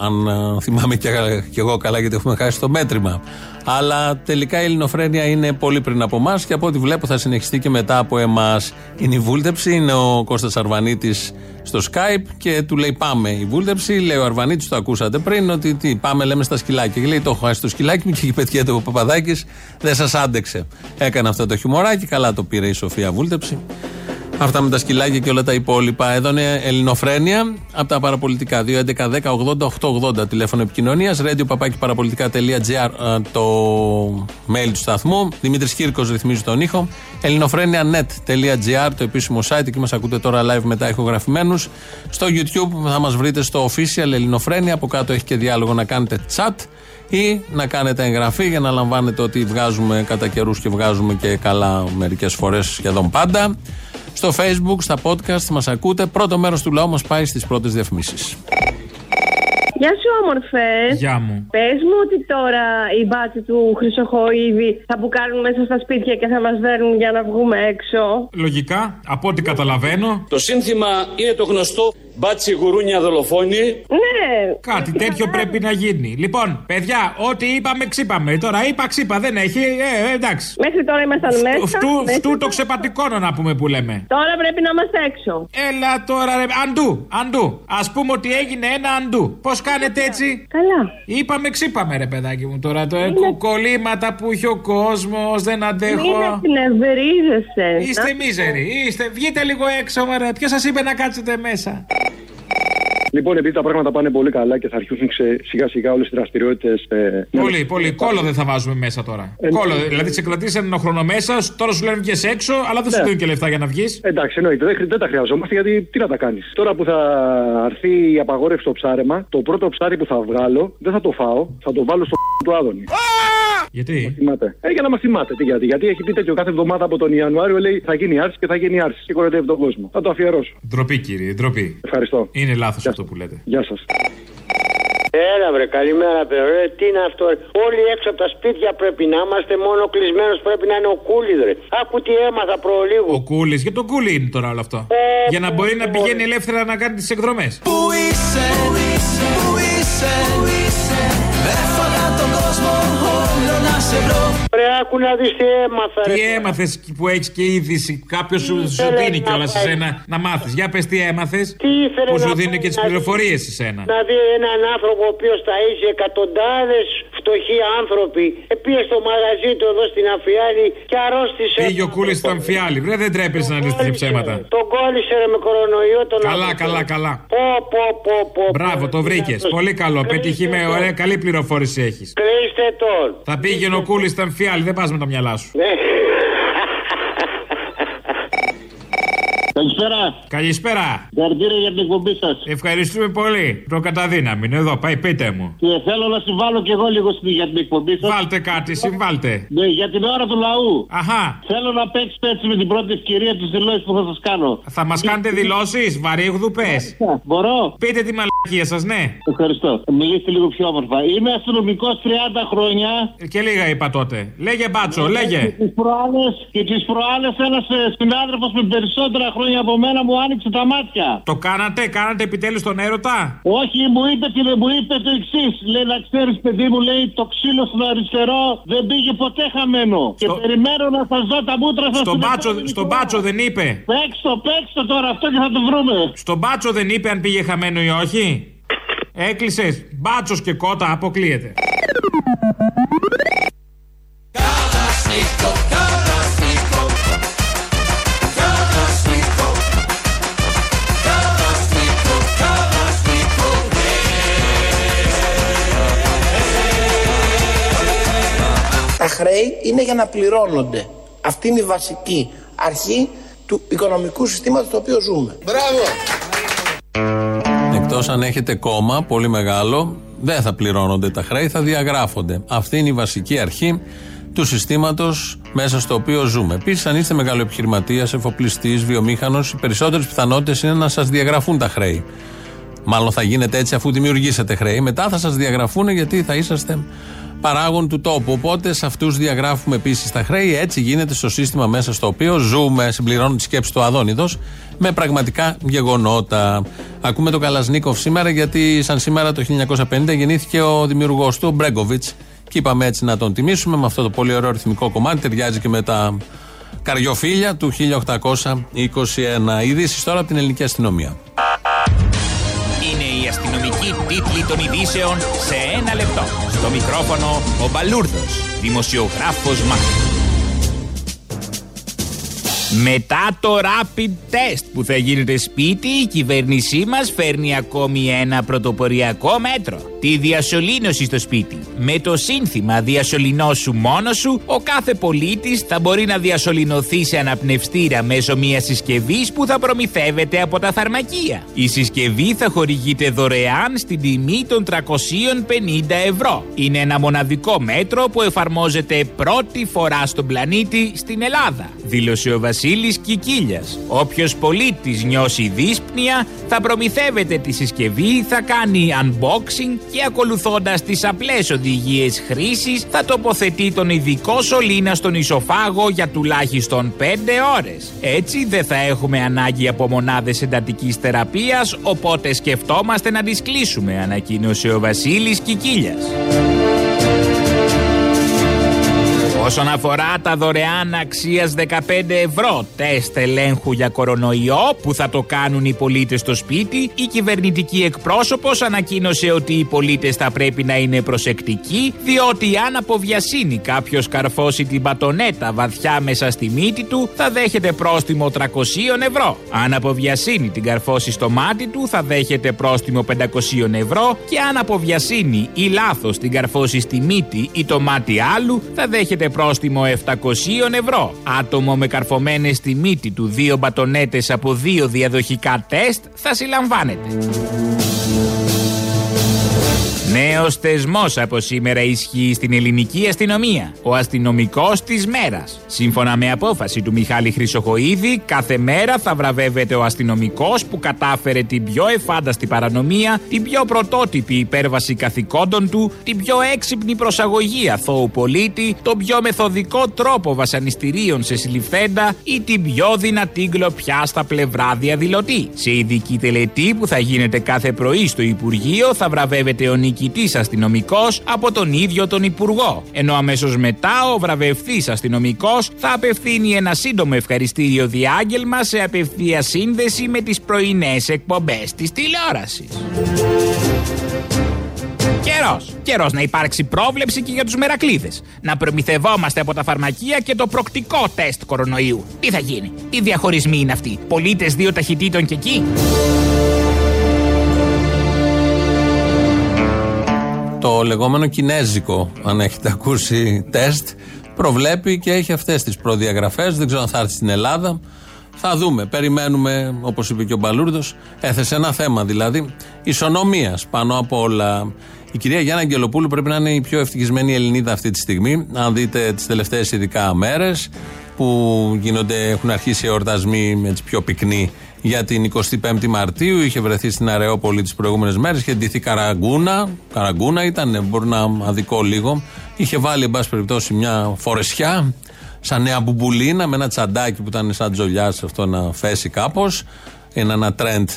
αν ε, θυμάμαι και, και εγώ καλά, γιατί έχουμε χάσει το μέτρημα. Αλλά τελικά η ελληνοφρένεια είναι πολύ πριν από εμάς και από ό,τι βλέπω θα συνεχιστεί και μετά από εμάς. Είναι η βούλτεψη, είναι ο Κώστας Αρβανίτης στο Skype και του λέει Πάμε η βούλτεψη. Λέει ο Αρβανίτης, το ακούσατε πριν, ότι τι, πάμε λέμε στα σκυλάκια. Και λέει Το έχω χάσει το σκυλάκι μου και πετιέται ο Παπαδάκης, δεν σας άντεξε. Έκανε αυτό το χιουμοράκι, καλά το πήρε η Σοφία Βούλτεψη. Αυτά με τα σκυλάκια και όλα τα υπόλοιπα. Εδώ είναι Ελληνοφρένια από τα παραπολιτικά. 2.11.10.80.880 τηλέφωνο επικοινωνίας. Radio παραπολιτικά.gr το mail του σταθμού. Δημήτρης Κύρκος ρυθμίζει τον ήχο. ελληνοφρένια.net.gr το επίσημο site. Εκεί μας ακούτε τώρα live μετά ηχογραφημένους. Στο YouTube θα μας βρείτε στο official Ελληνοφρένια. Από κάτω έχει και διάλογο να κάνετε chat ή να κάνετε εγγραφή για να λαμβάνετε ότι βγάζουμε κατά καιρούς και βγάζουμε και καλά μερικές φορές σχεδόν πάντα. Στο facebook, στα podcast μας ακούτε. Πρώτο μέρος του λαού μας πάει στις πρώτες διαφημίσεις. Γεια σου, όμορφες. Γεια μου. Πες μου ότι τώρα οι μπάτσοι του Χρυσοχοίδη θα μπουκάρουν μέσα στα σπίτια και θα μας δέρνουν για να βγούμε έξω. Λογικά, από ό,τι καταλαβαίνω. Το σύνθημα είναι το γνωστό μπάτσι γουρούνια δολοφόνη. Ναι. Κάτι τέτοιο πρέπει να γίνει. Λοιπόν, παιδιά, ό,τι είπαμε, ξύπαμε. Τώρα είπα, ξύπα, δεν έχει. Ε, ε, εντάξει. Μέχρι τώρα ήμασταν μέσα. Φτού, μέχρι φτού το τώρα- ξεπατικόνο να πούμε που λέμε. Τώρα πρέπει να είμαστε έξω. Έλα τώρα, ρε. Αντού, αντού. Α πούμε ότι έγινε ένα αντού. Πώς κάνετε έτσι; Καλά. Είπαμε, ξύπαμε, ρε παιδάκι μου τώρα. Το κο- κολλήματα που έχει ο κόσμος, δεν αντέχω. Μην εκνευρίζεσαι. Είστε Να- μίζεροι. Είστε. Βγείτε λίγο έξω, μωρέ. Ποιος σας είπε να κάτσετε μέσα; Λοιπόν, επειδή τα πράγματα πάνε πολύ καλά και θα αρχίσουν ξε- σιγά σιγά όλες τι δραστηριότητες. Ε, Πολύ, πολύ. Κόλλο δεν θα βάζουμε μέσα τώρα. Ε, Κόλλο. ναι. Δηλαδή σε κρατήσανε ένα χρόνο μέσα, τώρα σου λένε βγες έξω, αλλά δεν σου Ναι. δίνουν και λεφτά για να βγεις. Εντάξει, εννοείται, δεν, χρει- δεν τα χρειαζόμαστε γιατί τι να τα κάνεις. Τώρα που θα έρθει η απαγόρευση στο ψάρεμα, το πρώτο ψάρι που θα βγάλω δεν θα το φάω, θα το βάλω στο του Άδωνη. Γιατί; Θυμάται. Ε, για να μας θυμάται. Τι, γιατί, γιατί έχει πει τέτοιο κάθε εβδομάδα από τον Ιανουάριο λέει θα γίνει άρση και θα γίνει άρση. Και κοροϊδεύει τον κόσμο. Θα το αφιερώσω. Ντροπή, κύριε, ντροπή. Ευχαριστώ. Είναι λάθος αυτό που λέτε. Γεια σας. Έλα βρε, καλημέρα παιδιά. Ρε, τι είναι αυτό, ρε. Όλοι έξω από τα σπίτια πρέπει να είμαστε, μόνο κλεισμένος πρέπει να είναι ο κούλι, ρε. Άκου τι έμαθα προλίγου. Ο Κούλης, για τον Κούλη είναι τώρα όλο αυτό; Για να μπορεί να πηγαίνει ελεύθερα να κάνει τις εκδρομές. Πού είσαι, πού είσαι, Έφαγα τον κόσμο όλο να σε βρω Ρε, άκου να δεις τι έμαθα, ρε. Τι έμαθες που έχεις και είδηση, κάποιος σου, σου ήθελε δίνει να κιόλας πάει. εσένα να μάθεις. Για πες τι έμαθες. Τι ήθελε Που να σου δίνει πάει και τις να δει. πληροφορίες σε σένα. Να δει έναν άνθρωπο ο οποίος θα είχε εκατοντάδες φτωχοί άνθρωποι. Ε, πήγε στο μαγαζί του εδώ στην Αφιάλη και αρρώστησε. Πήγε ο Κούλης στο αμφιάλι. Βρε, δεν τρέπεσαι να λες τέτοια ψέματα. Τον κόλλησε ρε με κορονοϊό τον Καλά, άνθρωπο. καλά, καλά. Πω, πω, πω, πω. Μπράβο, το βρήκες. Πολύ καλό. Πετυχημένο. Ωραία, καλή πληροφόρηση έχεις. Κλείστε τον. Θα πήγαινε ο Κούλη στα αμφιάλι, δεν πας με τα μυαλά σου. Ναι. Καλησπέρα. Καλησπέρα. Συγχαρητήρια για την εκπομπή σας. Ευχαριστούμε πολύ. Το καταδύναμη είναι εδώ, πάει, πείτε μου. Και θέλω να συμβάλλω κι εγώ λίγο στη- για την εκπομπή σας. Βάλτε κάτι, συμβάλτε. Ναι, για την ώρα του λαού. Αχά. Θέλω να παίξετε έτσι με την πρώτη ευκαιρία τις δηλώσεις που θα σας κάνω. Θα μας κάνετε δηλώσεις, βαρύγδου πες. Μπορώ; Πείτε τη μαλακία σας, ναι. Ευχαριστώ. Μιλήστε λίγο πιο όμορφα. Είμαι αστυνομικός 30 χρόνια. Και λίγα είπα τότε. Λέγε μπάτσο, λέγε. Και τις προάλλε και τις προάλλες ένας συνάδελφος με περισσότερα χρόνια από μένα μου άνοιξε τα μάτια. Το κάνατε, κάνατε επιτέλους τον έρωτα; Όχι, μου είπε, και μου είπε το εξής. Λέει να ξέρεις, παιδί μου, λέει το ξύλο στο αριστερό δεν πήγε ποτέ χαμένο. Και περιμένω να σας δω τα μούτρα σας. Στον μπάτσο, στον μπάτσο δεν είπε; Παίξτε, παίξτε τώρα αυτό και θα το βρούμε. Στον μπάτσο δεν είπε αν πήγε χαμένο ή όχι; Έκλεισες. Μπάτσος και κότα, αποκλείεται. Καταστήχο, χρέη είναι για να πληρώνονται. Αυτή είναι η βασική αρχή του οικονομικού συστήματος στο οποίο ζούμε. Μπράβο! Εκτός αν έχετε κόμμα πολύ μεγάλο, δεν θα πληρώνονται τα χρέη, θα διαγράφονται. Αυτή είναι η βασική αρχή του συστήματος μέσα στο οποίο ζούμε. Επίσης, αν είστε μεγάλο επιχειρηματίας, εφοπλιστής, βιομήχανος, οι περισσότερες πιθανότητες είναι να σας διαγραφούν τα χρέη. Μάλλον θα γίνεται έτσι αφού δημιουργήσετε χρέη. Μετά θα σας διαγραφούν γιατί θα είσαστε παράγων του τόπου. Οπότε σε αυτούς διαγράφουμε επίσης τα χρέη. Έτσι γίνεται στο σύστημα μέσα στο οποίο ζούμε. Συμπληρώνω τη σκέψη του Αδόνιδος με πραγματικά γεγονότα. Ακούμε τον Καλασνίκοφ σήμερα γιατί, σαν σήμερα το 1950, γεννήθηκε ο δημιουργός του, ο Μπρέγκοβιτς. Και είπαμε έτσι να τον τιμήσουμε με αυτό το πολύ ωραίο ρυθμικό κομμάτι. Ταιριάζει και με τα καριοφίλια του 1821. Ειδήσεις τώρα από την ελληνική αστυνομία. Είναι η αστυνομική τίτλη των ειδήσεων σε ένα λεπτό. Στο μικρόφωνο ο Μπαλούρδος, δημοσιογράφος Μάρκος. Μετά το rapid test που θα γίνεται σπίτι, η κυβέρνησή μας φέρνει ακόμη ένα πρωτοποριακό μέτρο. Τη διασωλήνωση στο σπίτι. Με το σύνθημα διασωληνώσου μόνος σου, ο κάθε πολίτης θα μπορεί να διασωληνωθεί σε αναπνευστήρα μέσω μιας συσκευής που θα προμηθεύεται από τα φαρμακεία. Η συσκευή θα χορηγείται δωρεάν στην τιμή των 350 ευρώ. Είναι ένα μοναδικό μέτρο που εφαρμόζεται πρώτη φορά στον πλανήτη στην Ελλάδα, δήλωσε ο Βασίλης Κικίλιας. Όποιος πολίτης νιώσει δύσπνοια θα προμηθεύεται τη συσκευή, θα κάνει unboxing και ακολουθώντας τις απλές οδηγίες χρήσης θα τοποθετεί τον ειδικό σωλήνα στον ισοφάγο για τουλάχιστον 5 ώρες. Έτσι δεν θα έχουμε ανάγκη από μονάδες εντατικής θεραπείας οπότε σκεφτόμαστε να τις κλείσουμε ανακοίνωσε ο Βασίλης Κικίλιας. Όσον αφορά τα δωρεάν αξίας 15 ευρώ τεστ ελέγχου για κορονοϊό που θα το κάνουν οι πολίτες στο σπίτι, η κυβερνητική εκπρόσωπος ανακοίνωσε ότι οι πολίτες θα πρέπει να είναι προσεκτικοί, διότι αν από βιασύνη κάποιος καρφώσει την πατονέτα βαθιά μέσα στη μύτη του, θα δέχεται πρόστιμο 300 ευρώ. Αν από βιασύνη την καρφώσει στο μάτι του, θα δέχεται πρόστιμο 500 ευρώ και αν από βιασύνη ή λάθος την καρφώσει στη μύτη ή το μάτι άλλου, θα δέχεται πρόστιμο 700 ευρώ. Άτομο με καρφωμένε στη μύτη του δύο μπατονέτες από δύο διαδοχικά τεστ θα συλλαμβάνεται. Νέος θεσμός από σήμερα ισχύει στην ελληνική αστυνομία. Ο αστυνομικός της μέρας. Σύμφωνα με απόφαση του Μιχάλη Χρυσοχοίδη, κάθε μέρα θα βραβεύεται ο αστυνομικός που κατάφερε την πιο εφάνταστη παρανομία, την πιο πρωτότυπη υπέρβαση καθηκόντων του, την πιο έξυπνη προσαγωγή αθώου πολίτη, τον πιο μεθοδικό τρόπο βασανιστήριων σε συλληφθέντα ή την πιο δυνατή γκλοπιά στα πλευρά διαδηλωτή. Σε ειδική τελετή που θα γίνεται κάθε πρωί στο Υπουργείο θα βραβεύεται ο νικητή αστυνομικός από τον ίδιο τον Υπουργό. Ενώ αμέσως μετά ο βραβευτή αστυνομικός θα απευθύνει ένα σύντομο ευχαριστήριο διάγγελμα σε απευθεία σύνδεση με τις πρωινές εκπομπές της τηλεόρασης. Καιρός. Καιρός να υπάρξει πρόβλεψη και για τους μερακλείδες. Να προμηθευόμαστε από τα φαρμακεία και το προκτικό τεστ κορονοϊού. Τι θα γίνει, τι διαχωρισμοί είναι αυτοί, πολίτες δύο ταχυτήτων και εκεί. Το λεγόμενο κινέζικο, αν έχετε ακούσει τεστ, προβλέπει και έχει αυτές τις προδιαγραφές. Δεν ξέρω αν θα έρθει στην Ελλάδα. Θα δούμε. Περιμένουμε, όπως είπε και ο Μπαλούρδος, έθεσε ένα θέμα δηλαδή ισονομίας πάνω απ' όλα. Η κυρία Γιάννα Αγγελοπούλου πρέπει να είναι η πιο ευτυχισμένη Ελληνίδα αυτή τη στιγμή. Αν δείτε τις τελευταίες ειδικά μέρες που γίνονται, έχουν αρχίσει εορτασμοί έτσι πιο πυκνοί για την 25η Μαρτίου. Είχε βρεθεί στην Αρεόπολη τις προηγούμενες μέρες. Είχε ντυθεί καραγκούνα. Καραγκούνα ήταν, μπορεί να αδικό λίγο. Είχε βάλει, εν πάση περιπτώσει, μια φορεσιά σαν νέα μπουμπουλίνα με ένα τσαντάκι που ήταν σαν τζολιά αυτό να φέσει κάπως. Είναι ένα τρέντ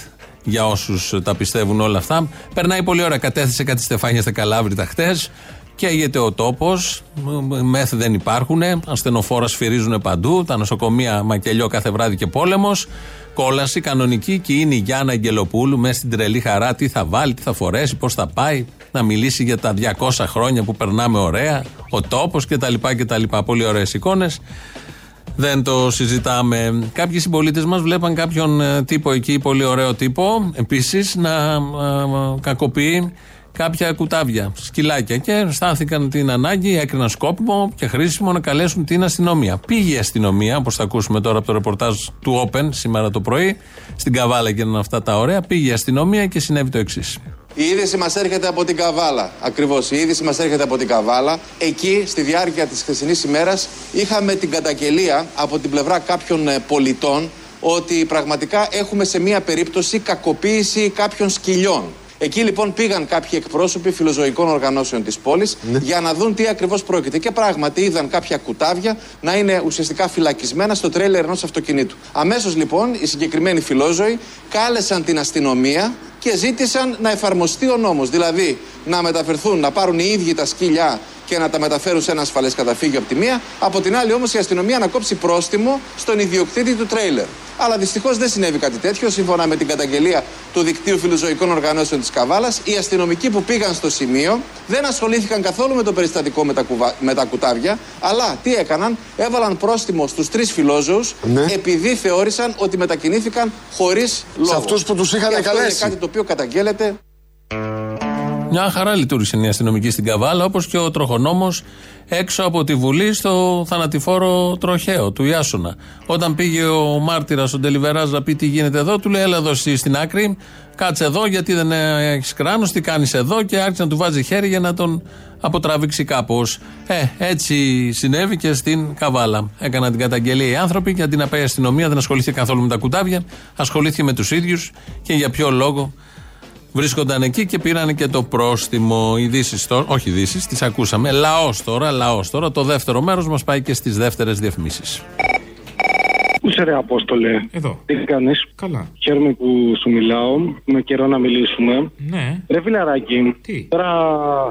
για όσους τα πιστεύουν όλα αυτά. Περνάει πολύ ώρα. Κατέθεσε κάτι στεφάνια στα Καλάβρητα χτες. Καίγεται ο τόπος. Μεθ δεν υπάρχουν. Ασθενοφόρα σφυρίζουν παντού. Τα νοσοκομεία μακελιό κάθε βράδυ και πόλεμος. Κόλαση κανονική και είναι η Γιάννα Αγγελοπούλου μέσα στην τρελή χαρά. Τι θα βάλει, τι θα φορέσει, πώς θα πάει. Να μιλήσει για τα 200 χρόνια που περνάμε ωραία. Ο τόπος κτλ. κτλ. Πολύ ωραίες εικόνες. Δεν το συζητάμε. Κάποιοι συμπολίτες μας βλέπαν κάποιον ε, τύπο εκεί, πολύ ωραίο τύπο, επίσης να ε, ε, κακοποιεί κάποια κουτάβια, σκυλάκια. Και αισθάνθηκαν την ανάγκη, έκριναν σκόπιμο και χρήσιμο να καλέσουν την αστυνομία. Πήγε η αστυνομία, όπως θα ακούσουμε τώρα από το ρεπορτάζ του Open σήμερα το πρωί, στην Καβάλα και αυτά τα ωραία. Πήγε η αστυνομία και συνέβη το εξής. Η είδηση μας έρχεται από την Καβάλα. Ακριβώς. Η είδηση μας έρχεται από την Καβάλα. Εκεί, στη διάρκεια της χθεσινής ημέρας, είχαμε την καταγγελία από την πλευρά κάποιων ε, πολιτών ότι πραγματικά έχουμε σε μία περίπτωση κακοποίηση κάποιων σκυλιών. Εκεί λοιπόν πήγαν κάποιοι εκπρόσωποι φιλοζωικών οργανώσεων της πόλης για να δουν τι ακριβώς πρόκειται. Και πράγματι είδαν κάποια κουτάβια να είναι ουσιαστικά φυλακισμένα στο τρέλερ ενός αυτοκινήτου. Αμέσως λοιπόν οι συγκεκριμένοι φιλόζωοι κάλεσαν την αστυνομία και ζήτησαν να εφαρμοστεί ο νόμος. Δηλαδή να μεταφερθούν, να πάρουν οι ίδιοι τα σκύλια και να τα μεταφέρουν σε ένα ασφαλές καταφύγιο από τη μία. Από την άλλη όμως η αστυνομία να κόψει πρόστιμο στον ιδιοκτήτη του τρέιλερ. Αλλά δυστυχώς δεν συνέβη κάτι τέτοιο. Σύμφωνα με την καταγγελία του Δικτύου Φιλοζωικών Οργανώσεων της Καβάλας, οι αστυνομικοί που πήγαν στο σημείο δεν ασχολήθηκαν καθόλου με το περιστατικό με τα, κουβα... με τα κουτάβια, αλλά τι έκαναν, έβαλαν πρόστιμο στους τρεις φιλόζωους επειδή θεώρησαν ότι μετακινήθηκαν χωρίς λόγο. αυτούς που τους είχαν Και αυτό καλέσει. Είναι κάτι το οποίο καταγγέλλεται Μια χαρά λειτουργήσε η αστυνομική στην Καβάλα, όπως και ο τροχονόμος έξω από τη Βουλή στο θανατηφόρο τροχαίο του Ιάσονα. Όταν πήγε ο μάρτυρας, ο Ντελιβεράζ, να πει τι γίνεται εδώ, του λέει: Έλα εδώ εσύ στην άκρη, κάτσε εδώ, γιατί δεν έχεις κράνος, τι κάνεις εδώ, και άρχισε να του βάζει χέρι για να τον αποτραβήξει κάπως. Ε, έτσι συνέβη και στην Καβάλα. Έκαναν την καταγγελία οι άνθρωποι και αντί να πάει η αστυνομία, δεν ασχολήθηκε καθόλου με τα κουτάβια, ασχολήθηκε με τους ίδιους και για ποιο λόγο βρίσκονταν εκεί και πήραν και το πρόστιμο. Ειδήσει τώρα, όχι ειδήσει, τις ακούσαμε. Λαός τώρα, λαός τώρα. Το δεύτερο μέρος μας πάει και στις δεύτερες διαφημίσεις. Πού σε ρε Απόστολε. Εδώ. Τι κάνει. Καλά. Χαίρομαι που σου μιλάω. Με καιρό να μιλήσουμε. Ναι. Ρε φιλαράκι. Τι. Τώρα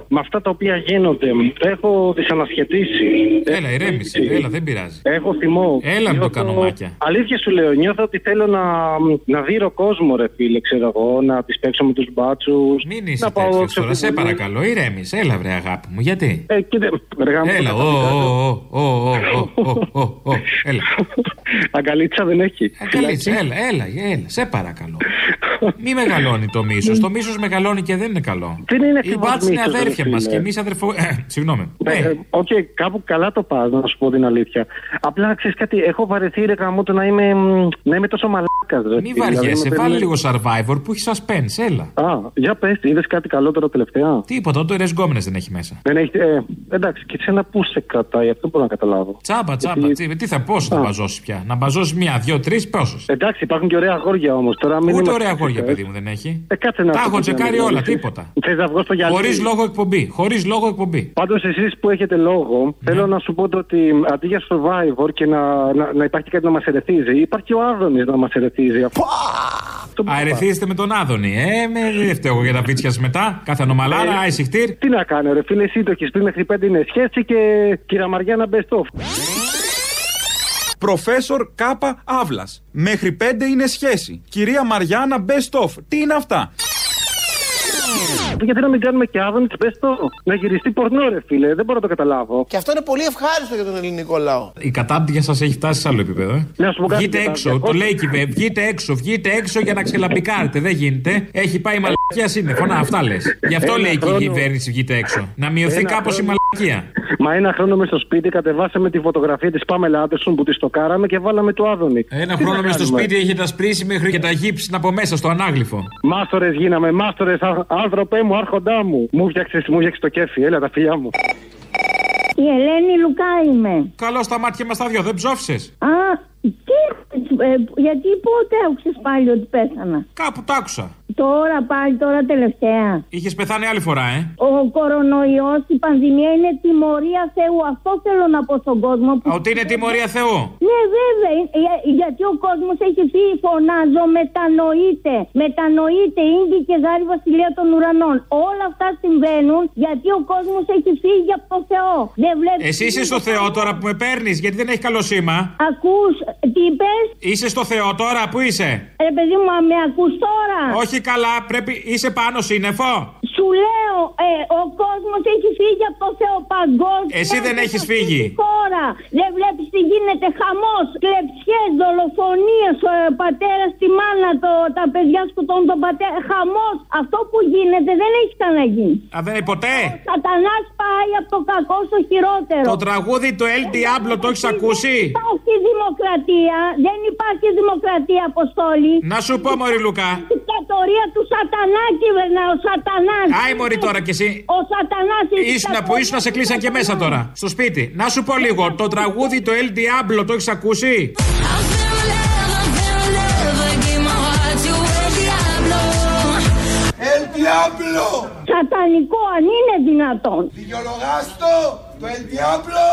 με αυτά τα οποία γίνονται έχω δυσανασχετήσει. Έλα, ηρέμησε. Έλα, δεν πειράζει. Έχω θυμό. Έλα με το Νιώθω- κανομάκια. Αλήθεια σου λέω, νιώθω ότι θέλω να, να δείρω κόσμο, ρε φίλε, ξέρω εγώ, να τη παίξω με του μπάτσου. Μην είσαι τέτοιο τώρα, σε παρακαλώ, ηρέμησε. Έλα, βρε αγάπη μου, γιατί. Ε, κοίτα, ρε γάμο, Έλα, το ω, καπιτάλιο. ω, ω, ω, ω, ω, ω, ω, έλα. Αγκαλίτσα δεν έχει. Αγκαλίτσα, έλα, έλα, έλα, σε παρακαλώ. Μη μεγαλώνει το μίσος. Το μίσος μεγαλώνει και δεν είναι καλό. Δεν είναι Οι ακριβώς μπάτσε είναι μίσος, ρε αδέρφια μας φίλε. και εμείς αδερφο. Ε, Συγγνώμη. Ε, ε, Οκ, κάπου καλά το πας, να σου πω την αλήθεια. Απλά ξέρεις κάτι, έχω βαρεθεί ρε γάμο το να είμαι, μ, να είμαι τόσο μαλάκας. Μη βαριέσαι, βάλε λίγο survivor που έχει suspense, έλα. Α, για πες, είδες κάτι καλύτερο τελευταία; Τίποτα, το ρες γκόμενες δεν έχει μέσα. Δεν έχει, ε, εντάξει, και εσένα πού σε κρατάει, αυτό μπορώ να καταλάβω. Τσάμπα, τσάμπα. Γιατί- Τι, τι θα, πόσο θα μπαζώσει πια. Να μπαζώσει μία, δύο, τρεις, πόσο. Εντάξει, υπάρχουν και ωραία αγόρια όμως. Τώρα μην Ούτε είμαστε ωραία αγόρια, φυσικά, παιδί μου, δεν έχει. Ε, κάτσε να Τα σου έχω πω την τσεκάρει αλήθεια. όλα, τίποτα. Θες να βγω στο γυαλί; Χωρίς λόγο εκπομπή. Χωρίς λόγο εκπομπή. Πάντως, εσείς που έχετε λόγο, Ναι. θέλω να σου πω το ότι αντί για survivor και να, να, να υπάρχει κάτι να μας ερεθίζει, υπάρχει ο Άδωνης να μας ερεθίζει. Αυτό που Α, ερεθίζετε με τον Άδωνη. Ε, με δεν φταίω εγώ για τα πίτσια σας μετά. Κάθε ανομαλάρα, Ε, άισιχτήρ. Τι να κάνω, ρε φίλε, εσύ το έχεις πει μέχρι πέντε είναι σχέση και κυρα Μαριάννα best of. Προφέσορ Κάπα Αύλας. Μέχρι πέντε είναι σχέση. Κυρία Μαριάννα Best of. Τι είναι αυτά; Γιατί να μην κάνουμε και Άδωνη best of. Να γυριστεί πορνό, ρε φίλε, δεν μπορώ να το καταλάβω. Και αυτό είναι πολύ ευχάριστο για τον ελληνικό λαό. Η κατάπτυα σας έχει φτάσει σε άλλο επίπεδο. Ε. Να σου πω κάτι, Βγείτε και τα έξω, το 200 λέει και η Βε- Βγείτε έξω, βγείτε έξω για να ξελαμπικάρετε. Δεν γίνεται. Έχει πάει η μαλακία σύννεφο. Να, αυτά λες. Γι' αυτό Ένα λέει και η χρόνο- κυβέρνηση βγείτε έξω. Να μειωθεί Ένα κάπως η χρόνο- μαλακία. Μα ένα χρόνο μες στο σπίτι κατεβάσαμε τη φωτογραφία της Πάμελα Άντερσον που της στοκάραμε και βάλαμε το Άδωνη. Ένα Τι χρόνο να μες στο κάνουμε; σπίτι έχετε ασπρίσει μέχρι και τα γύψη από μέσα στο ανάγλυφο. Μάστορες γίναμε, μάστορες, άνθρωπέ μου, άρχοντά μου. Μου φτιάξες μου φτιάξες το κέφι, έλα τα φιλιά μου. Η Ελένη Λουκά είμαι. Καλό στα μάτια μας τα δυο, δεν ψόφισε. Α, τι, ε, γιατί πότε άκουσες πάλι ότι πέθανα; Κάπου τ' άκουσα. Τώρα πάλι, τώρα τελευταία. Είχες πεθάνει άλλη φορά, ε; Ο κορονοϊός, η πανδημία είναι τιμωρία Θεού. Αυτό θέλω να πω στον κόσμο. Που... Α, Ότι είναι τιμωρία Θεού; Ναι, βέβαια. Ε, ε, Γιατί ο κόσμος έχει φύγει, φωνάζω, μετανοείται. Μετανοείται, ίγκη και γάρι βασιλεία των ουρανών. Όλα αυτά συμβαίνουν γιατί ο κόσμος έχει φύγει από το Θεό. Δεν βλέπεις Εσύ είσαι στο Θεό τώρα που με παίρνεις, γιατί δεν έχει καλό σήμα. Ακούς, τι είπες, Είσαι στο Θεό τώρα, πού είσαι; ρε παιδί μου, μα με ακούς τώρα; Όχι καλά, πρέπει. Είσαι πάνω σύννεφο. Σου λέω, ε, ο κόσμος έχει φύγει από το Θεό παγκόσμιο. Εσύ δεν έχεις φύγει. Τώρα δεν βλέπεις τι γίνεται. Χαμός, κλεψιές, δολοφονίες. Ο ε, πατέρας στη μάνα, το, τα παιδιά σκοτώνουν τον πατέρα. Χαμός. Αυτό που γίνεται δεν έχει ξαναγίνει. Α, δεν είναι ποτέ; Σατανάς πάει από το κακό στο χειρότερο. Το τραγούδι του El Diablo το έχεις ακούσει; Δεν υπάρχει δημοκρατία δημοκρατία. Δεν υπάρχει δημοκρατία, Αποστόλη. Να σου πω, Μωρή Λουκά. Η δικτατορία του Σατανά κυβερνά, ο Σατανάς. Άι, Μωρή τώρα κι εσύ. Ο Σατανάς Ήσουν που ήσουν να σε κλείσαν και μέσα τώρα, στο σπίτι. Να σου πω λίγο, το τραγούδι το El Diablo το έχεις ακούσει; El Diablo! Σατανικό, αν είναι δυνατόν. Δικαιολογάστο! Το El Diablo!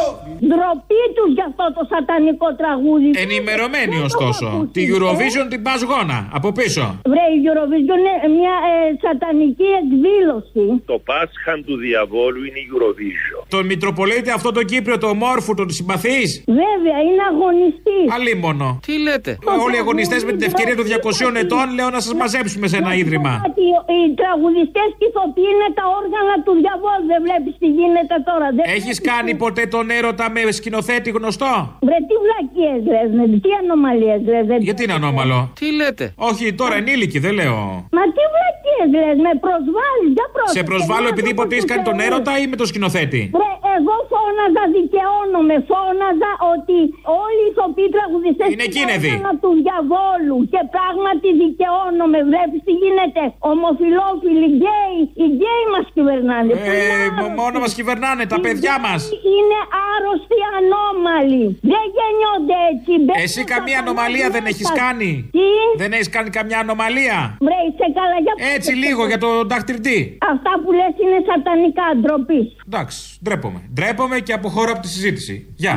Ντροπή τους για αυτό το σατανικό τραγούδι. Ενημερωμένη ωστόσο. Τη Eurovision την πας γόνα, από πίσω. Βρε, η Eurovision είναι μια ε, σατανική εκδήλωση. Το Πάσχαν του διαβόλου είναι η Eurovision. Τον Μητροπολίτη αυτό το Κύπριο, το Μόρφου, τον συμπαθείς; Βέβαια, είναι αγωνιστής. Αλίμονο. Τι λέτε; Όλοι οι αγωνιστές με την ευκαιρία των 200 ετών λέω να σας μαζέψουμε σε ένα ίδρυμα. Ότι οι τραγουδιστές και οι ηθοποιοί είναι τα όργανα του διαβόλου. Δεν βλέπεις τι γίνεται τώρα. Δεν Έχεις κάνει ποτέ τον έρωτα με σκηνοθέτη γνωστό; Βρε, τι βλακίες λες, με τι ανομαλίες λες. δεν- Γιατί είναι ανώμαλο; Τι λέτε; Όχι, τώρα ενήλικη, δεν λέω. Μα τι βλακίες λες, με προσβάλλεις, για πρόσεχε. Σε προσβάλλω επειδή ποτέ έχεις κάνει τον έρωτα ή με τον σκηνοθέτη; Βρε, εγώ φώναζα, δικαιώνομαι. Φώναζα ότι όλοι οι ηθοποιοί τραγουδιστές Είναι κίναιδοι. όργανα του διαβόλου. Και πράγματι δικαιώνομαι. Βλέπεις τι γίνεται. Ομοφυλόφιλοι, γκέι. Οι γκέι μας κυβερνάνε. Που είναι Ε, άρρωστοι. μόνο μας κυβερνάνε, τα Οι παιδιά γκέι μας. Είναι άρρωστοι ανώμαλοι. Δεν γεννιόνται έτσι. Μπαίνουν Εσύ στα καμία καλά ανωμαλία δεν μέσα. έχεις κάνει; Τι; Δεν έχεις κάνει καμιά ανωμαλία; Βρε, είσαι καλά για Έτσι λίγο για το δαχτυλτή. Αυτά που λες είναι σατανικά ντροπή. Εντάξει, ντρέπομαι. Ντρέπομαι και αποχωρώ από τη συζήτηση. Γεια.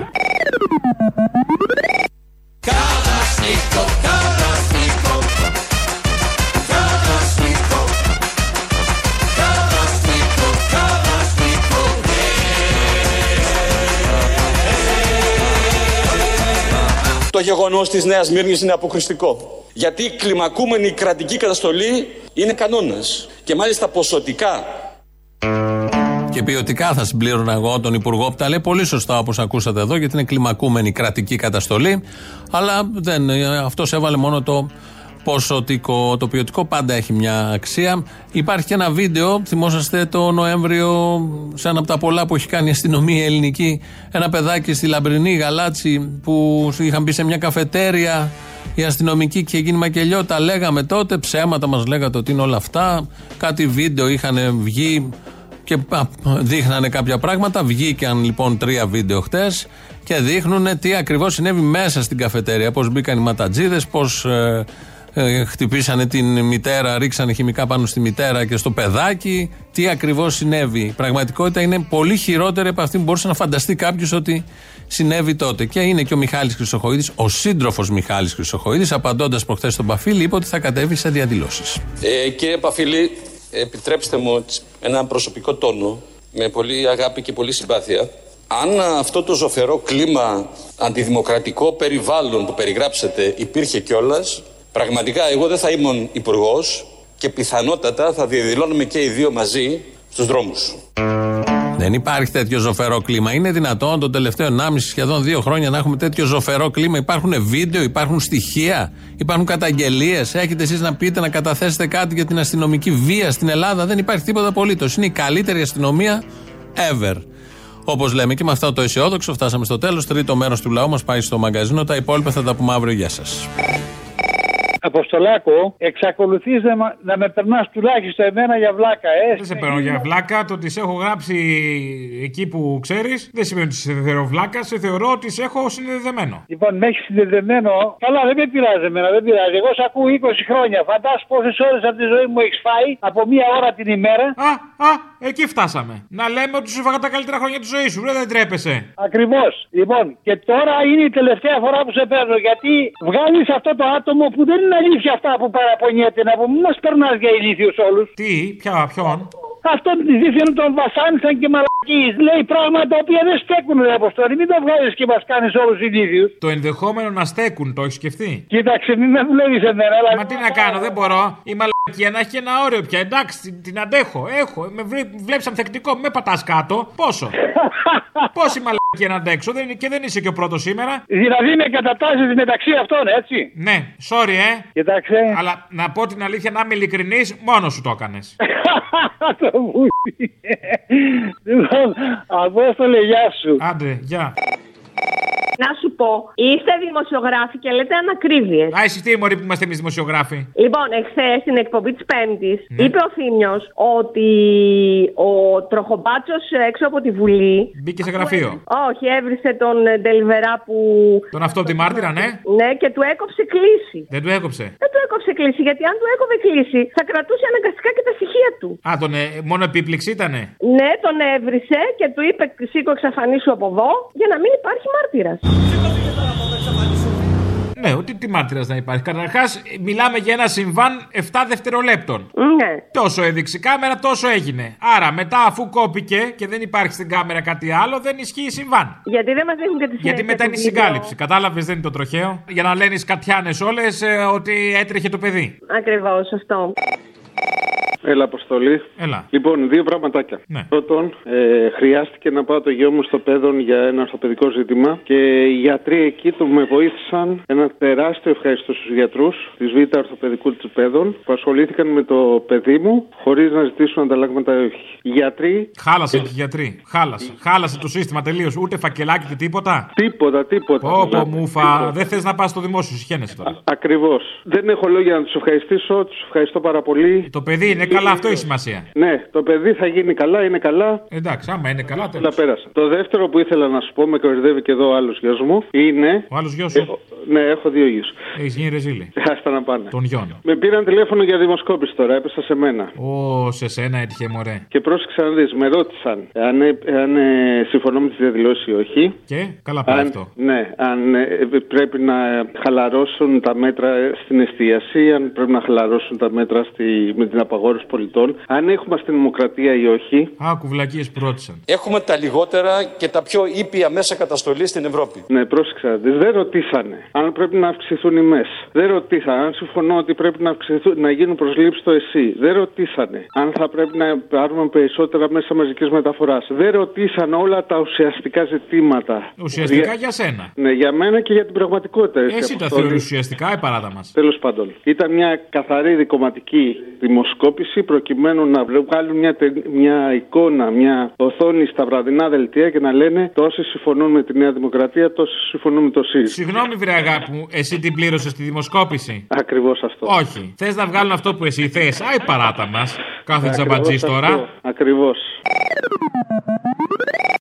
Το γεγονός της Νέας Μύρνης είναι αποκριστικό. Γιατί η κλιμακούμενη κρατική καταστολή είναι κανόνας. Και μάλιστα ποσοτικά. Και ποιοτικά θα συμπλήρωνα εγώ τον Υπουργό που τα λέει πολύ σωστά όπως ακούσατε εδώ, γιατί είναι κλιμακούμενη κρατική καταστολή. Αλλά δεν, αυτός έβαλε μόνο το ποσοτικό. Το ποιοτικό πάντα έχει μια αξία. Υπάρχει και ένα βίντεο, θυμόσαστε το Νοέμβριο, σε ένα από τα πολλά που έχει κάνει η αστυνομία ελληνική, ένα παιδάκι στη Λαμπρινή Γαλάτσι που είχαν μπει σε μια καφετέρια οι αστυνομικοί και γίνει μακελιό. Τα λέγαμε τότε, ψέματα μας λέγατε ότι είναι όλα αυτά. Κάτι βίντεο είχαν βγει και α, δείχνανε κάποια πράγματα. Βγήκαν λοιπόν τρία βίντεο χτες και δείχνουν τι ακριβώς συνέβη μέσα στην καφετέρια. Πώς μπήκαν οι ματατζίδες, πώς ε, ε, χτυπήσανε την μητέρα, ρίξανε χημικά πάνω στη μητέρα και στο παιδάκι. Τι ακριβώς συνέβη; Η πραγματικότητα είναι πολύ χειρότερη από αυτή που μπορούσε να φανταστεί κάποιος ότι συνέβη τότε. Και είναι και ο Μιχάλης Χρυσοχοίδης, ο σύντροφος Μιχάλης Χρυσοχοίδης, απαντώντας προχθές στον Παφίλη, είπε ότι θα κατέβει σε διαδηλώσεις. Ε, κύριε Παφίλη, επιτρέψτε μου ένα προσωπικό τόνο, με πολύ αγάπη και πολύ συμπάθεια. Αν αυτό το ζωφερό κλίμα αντιδημοκρατικό περιβάλλον που περιγράψετε υπήρχε κιόλας, πραγματικά εγώ δεν θα ήμουν υπουργός και πιθανότατα θα διαδηλώνουμε και οι δύο μαζί στους δρόμους. Δεν υπάρχει τέτοιο ζωφερό κλίμα. Είναι δυνατόν το τελευταίο 1,5 σχεδόν δύο χρόνια να έχουμε τέτοιο ζωφερό κλίμα. Υπάρχουν βίντεο, υπάρχουν στοιχεία, υπάρχουν καταγγελίες. Έχετε εσείς να πείτε, να καταθέσετε κάτι για την αστυνομική βία στην Ελλάδα. Δεν υπάρχει τίποτα απολύτως. Είναι η καλύτερη αστυνομία ever. Όπως λέμε και με αυτό το αισιόδοξο, φτάσαμε στο τέλος. Τρίτο μέρος του λαού μας πάει στο μαγκαζίνο. Τα υπόλοιπα θα τα πούμε αύριο. Γεια σας. Αποστολάκο, εξακολουθείς να, μα- να με περνάς τουλάχιστον εμένα για βλάκα, ε. Δεν σε παίρνω για βλάκα. Το ότι σε έχω γράψει εκεί που ξέρεις δεν σημαίνει ότι σε θεωρώ βλάκα. Σε θεωρώ ότι σε έχω συνδεδεμένο. Λοιπόν, με έχεις συνδεδεμένο. Καλά, δεν με πειράζει εμένα, δεν πειράζει. Εγώ σε ακούω 20 χρόνια. Φαντάσου πόσες ώρες από τη ζωή μου έχεις φάει από μία ώρα την ημέρα. Α, α, εκεί φτάσαμε. Να λέμε ότι σου φάγα τα καλύτερα χρόνια της ζωής σου. Βρε, δεν τρέπεσαι. Ακριβώς. Λοιπόν, και τώρα είναι η τελευταία φορά που σε παίρνω. Γιατί βγάλεις αυτό το άτομο που δεν είναι αλήθεια αυτά που παραπονιέται. Να πούμε, μην μας περνάς για ηλίθιους όλους. Τι, ποια, ποιον; Αυτό δίθεν τον βασάνισαν και μαλακεί. Λέει πράγματα τα οποία δεν στέκουν, ρε Αποστόλη. Μην το βγάλει και μας κάνεις όλους ηλίθιους. Το ενδεχόμενο να στέκουν, το έχεις σκεφτεί; Κοίταξε, μην με δουλεύει εμένα. Αλλά... Μα τι να κάνω, δεν μπορώ. Η μαλακία να έχει και ένα όριο πια. Εντάξει, την, την αντέχω. Έχω. Με βλέπεις ανθεκτικό, με πατάς κάτω. Πόσο; Πόση μαλακία να αντέξω. Δεν, είναι- και δεν είσαι και ο πρώτος σήμερα. Δηλαδή με κατατάσσεις μεταξύ αυτών, έτσι. Ναι, sorry, ε. Κοιτάξτε. Αλλά να πω την αλήθεια, να είμαι ειλικρινής, μόνος σου το έκανες. το βούτι. Λοιπόν, Απόστολε, γεια σου. Άντε, γεια. Να σου πω, είστε δημοσιογράφοι και λέτε ανακρίβειες. Α, εσύ τι μωρή που είμαστε εμείς δημοσιογράφοι; Λοιπόν, εχθές στην εκπομπή της Πέμπτης Ναι. είπε ο Θήμιος ότι ο τροχομπάτσος έξω από τη Βουλή. Μπήκε σε γραφείο. Όχι, έβρισε τον ε, Ντελιβερά που. Τον αυτό τη μάρτυρα, ναι. Ναι, και του έκοψε κλίση. Δεν του έκοψε. Δεν του έκοψε κλείσει. Γιατί αν του έκοβε κλείσει, θα κρατούσε αναγκαστικά και τα στοιχεία του. Α, τον, ε, μόνο επίπληξη ήτανε; Ναι, τον έβρισε και του είπε: Σήκω, εξαφανίσου από εδώ, για να μην υπάρχει μάρτυρας. Ναι, ότι τι μάρτυρας να υπάρχει. Καταρχάς, μιλάμε για ένα συμβάν 7 δευτερολέπτων. Ναι. Τόσο έδειξε η κάμερα, τόσο έγινε. Άρα, μετά, αφού κόπηκε και δεν υπάρχει στην κάμερα κάτι άλλο, δεν ισχύει συμβάν. Γιατί δεν μας δείχνουν και τη συνέχεια. Γιατί μετά του είναι η βίντεο. συγκάλυψη. Κατάλαβες, δεν είναι το τροχαίο. Για να λένε οι σκατιάνες όλες ότι έτρεχε το παιδί. Ακριβώς αυτό. Έλα, Αποστολή. Έλα. Λοιπόν, δύο πραγματάκια. Ναι. Πρώτον, ε, χρειάστηκε να πάω το γιο μου στο παιδόν για ένα ορθοπαιδικό ζήτημα και οι γιατροί εκεί του με βοήθησαν. Ένα τεράστιο ευχαριστώ στους γιατρούς της Β' Ορθοπαιδικού του Παιδών που ασχολήθηκαν με το παιδί μου χωρίς να ζητήσουν ανταλλάγματα ή όχι. Οι γιατροί. Χάλασε και οι γιατροί. Χάλασε. Χάλασε το σύστημα τελείως. Ούτε φακελάκι ούτε τίποτα. Τίποτα, τίποτα. Πω, πω, μούφα. Δεν θες να πας στο δημόσιο, συχαίνεσαι τώρα. Ακριβώς. Δεν έχω λόγια να τους ευχαριστήσω. Τους ευχαριστώ πάρα πολύ. Το παιδί είναι καλά, αυτό έχει σημασία. Ναι, το παιδί θα γίνει καλά, είναι καλά. Εντάξει, άμα είναι καλά, Τα τέλος. πέρασα. Το δεύτερο που ήθελα να σου πω, με κορυδεύει και εδώ ο άλλος γιος μου, είναι. Ο άλλος γιος σου; Ε, ναι, έχω δύο γιους. Έχεις γίνει ρεζίλη. Άστα να πάνε. Τον γιον. Με πήραν τηλέφωνο για δημοσκόπηση τώρα, έπεσα σε μένα. Ω, σε σένα έτυχε μωρέ. Και πρόσεξα να δεις, με ρώτησαν αν, ε, αν ε, συμφωνώ με τις διαδηλώσεις ή όχι. Και; Καλά πάει Αν, αυτό. ναι, αν ε, πρέπει να χαλαρώσουν τα μέτρα στην εστίαση, αν πρέπει να χαλαρώσουν τα μέτρα στη, με την απαγόρευση πολιτών, αν έχουμε αστυνομοκρατία ή όχι. Α, κουβλακίες που ρώτησαν. Έχουμε τα λιγότερα και τα πιο ήπια μέσα καταστολή στην Ευρώπη. Ναι, πρόσεξα. να δεις. Δεν ρωτήσανε αν πρέπει να αυξηθούν οι ΜΕΣ. Δεν ρωτήσανε αν συμφωνώ ότι πρέπει να, αυξηθούν, να γίνουν προσλήψεις στο ΕΣΥ. Δεν ρωτήσανε αν θα πρέπει να πάρουμε περισσότερα μέσα μαζικής μεταφοράς. Δεν ρωτήσαν όλα τα ουσιαστικά ζητήματα. Ουσιαστικά για σένα. Ναι, για μένα και για την πραγματικότητα. Εσύ τα θεωρείς ουσιαστικά, η παράδα μας. Τέλος πάντων, ήταν μια καθαρή δικοματική δημοσκόπηση προκειμένου να βγάλουν μια, τε- μια εικόνα, μια οθόνη στα βραδινά δελτία και να λένε τόσοι συμφωνούν με τη Νέα Δημοκρατία, τόσοι συμφωνούν με το ΣΥΡΙΖΑ. Συγγνώμη, βρε αγάπη μου, εσύ την πλήρωσες στη δημοσκόπηση. Ακριβώς αυτό. Όχι. Θες να βγάλουν αυτό που εσύ θες. Άι παράτα μας. Κάθε τζαμπατζής τώρα. Ακριβώς.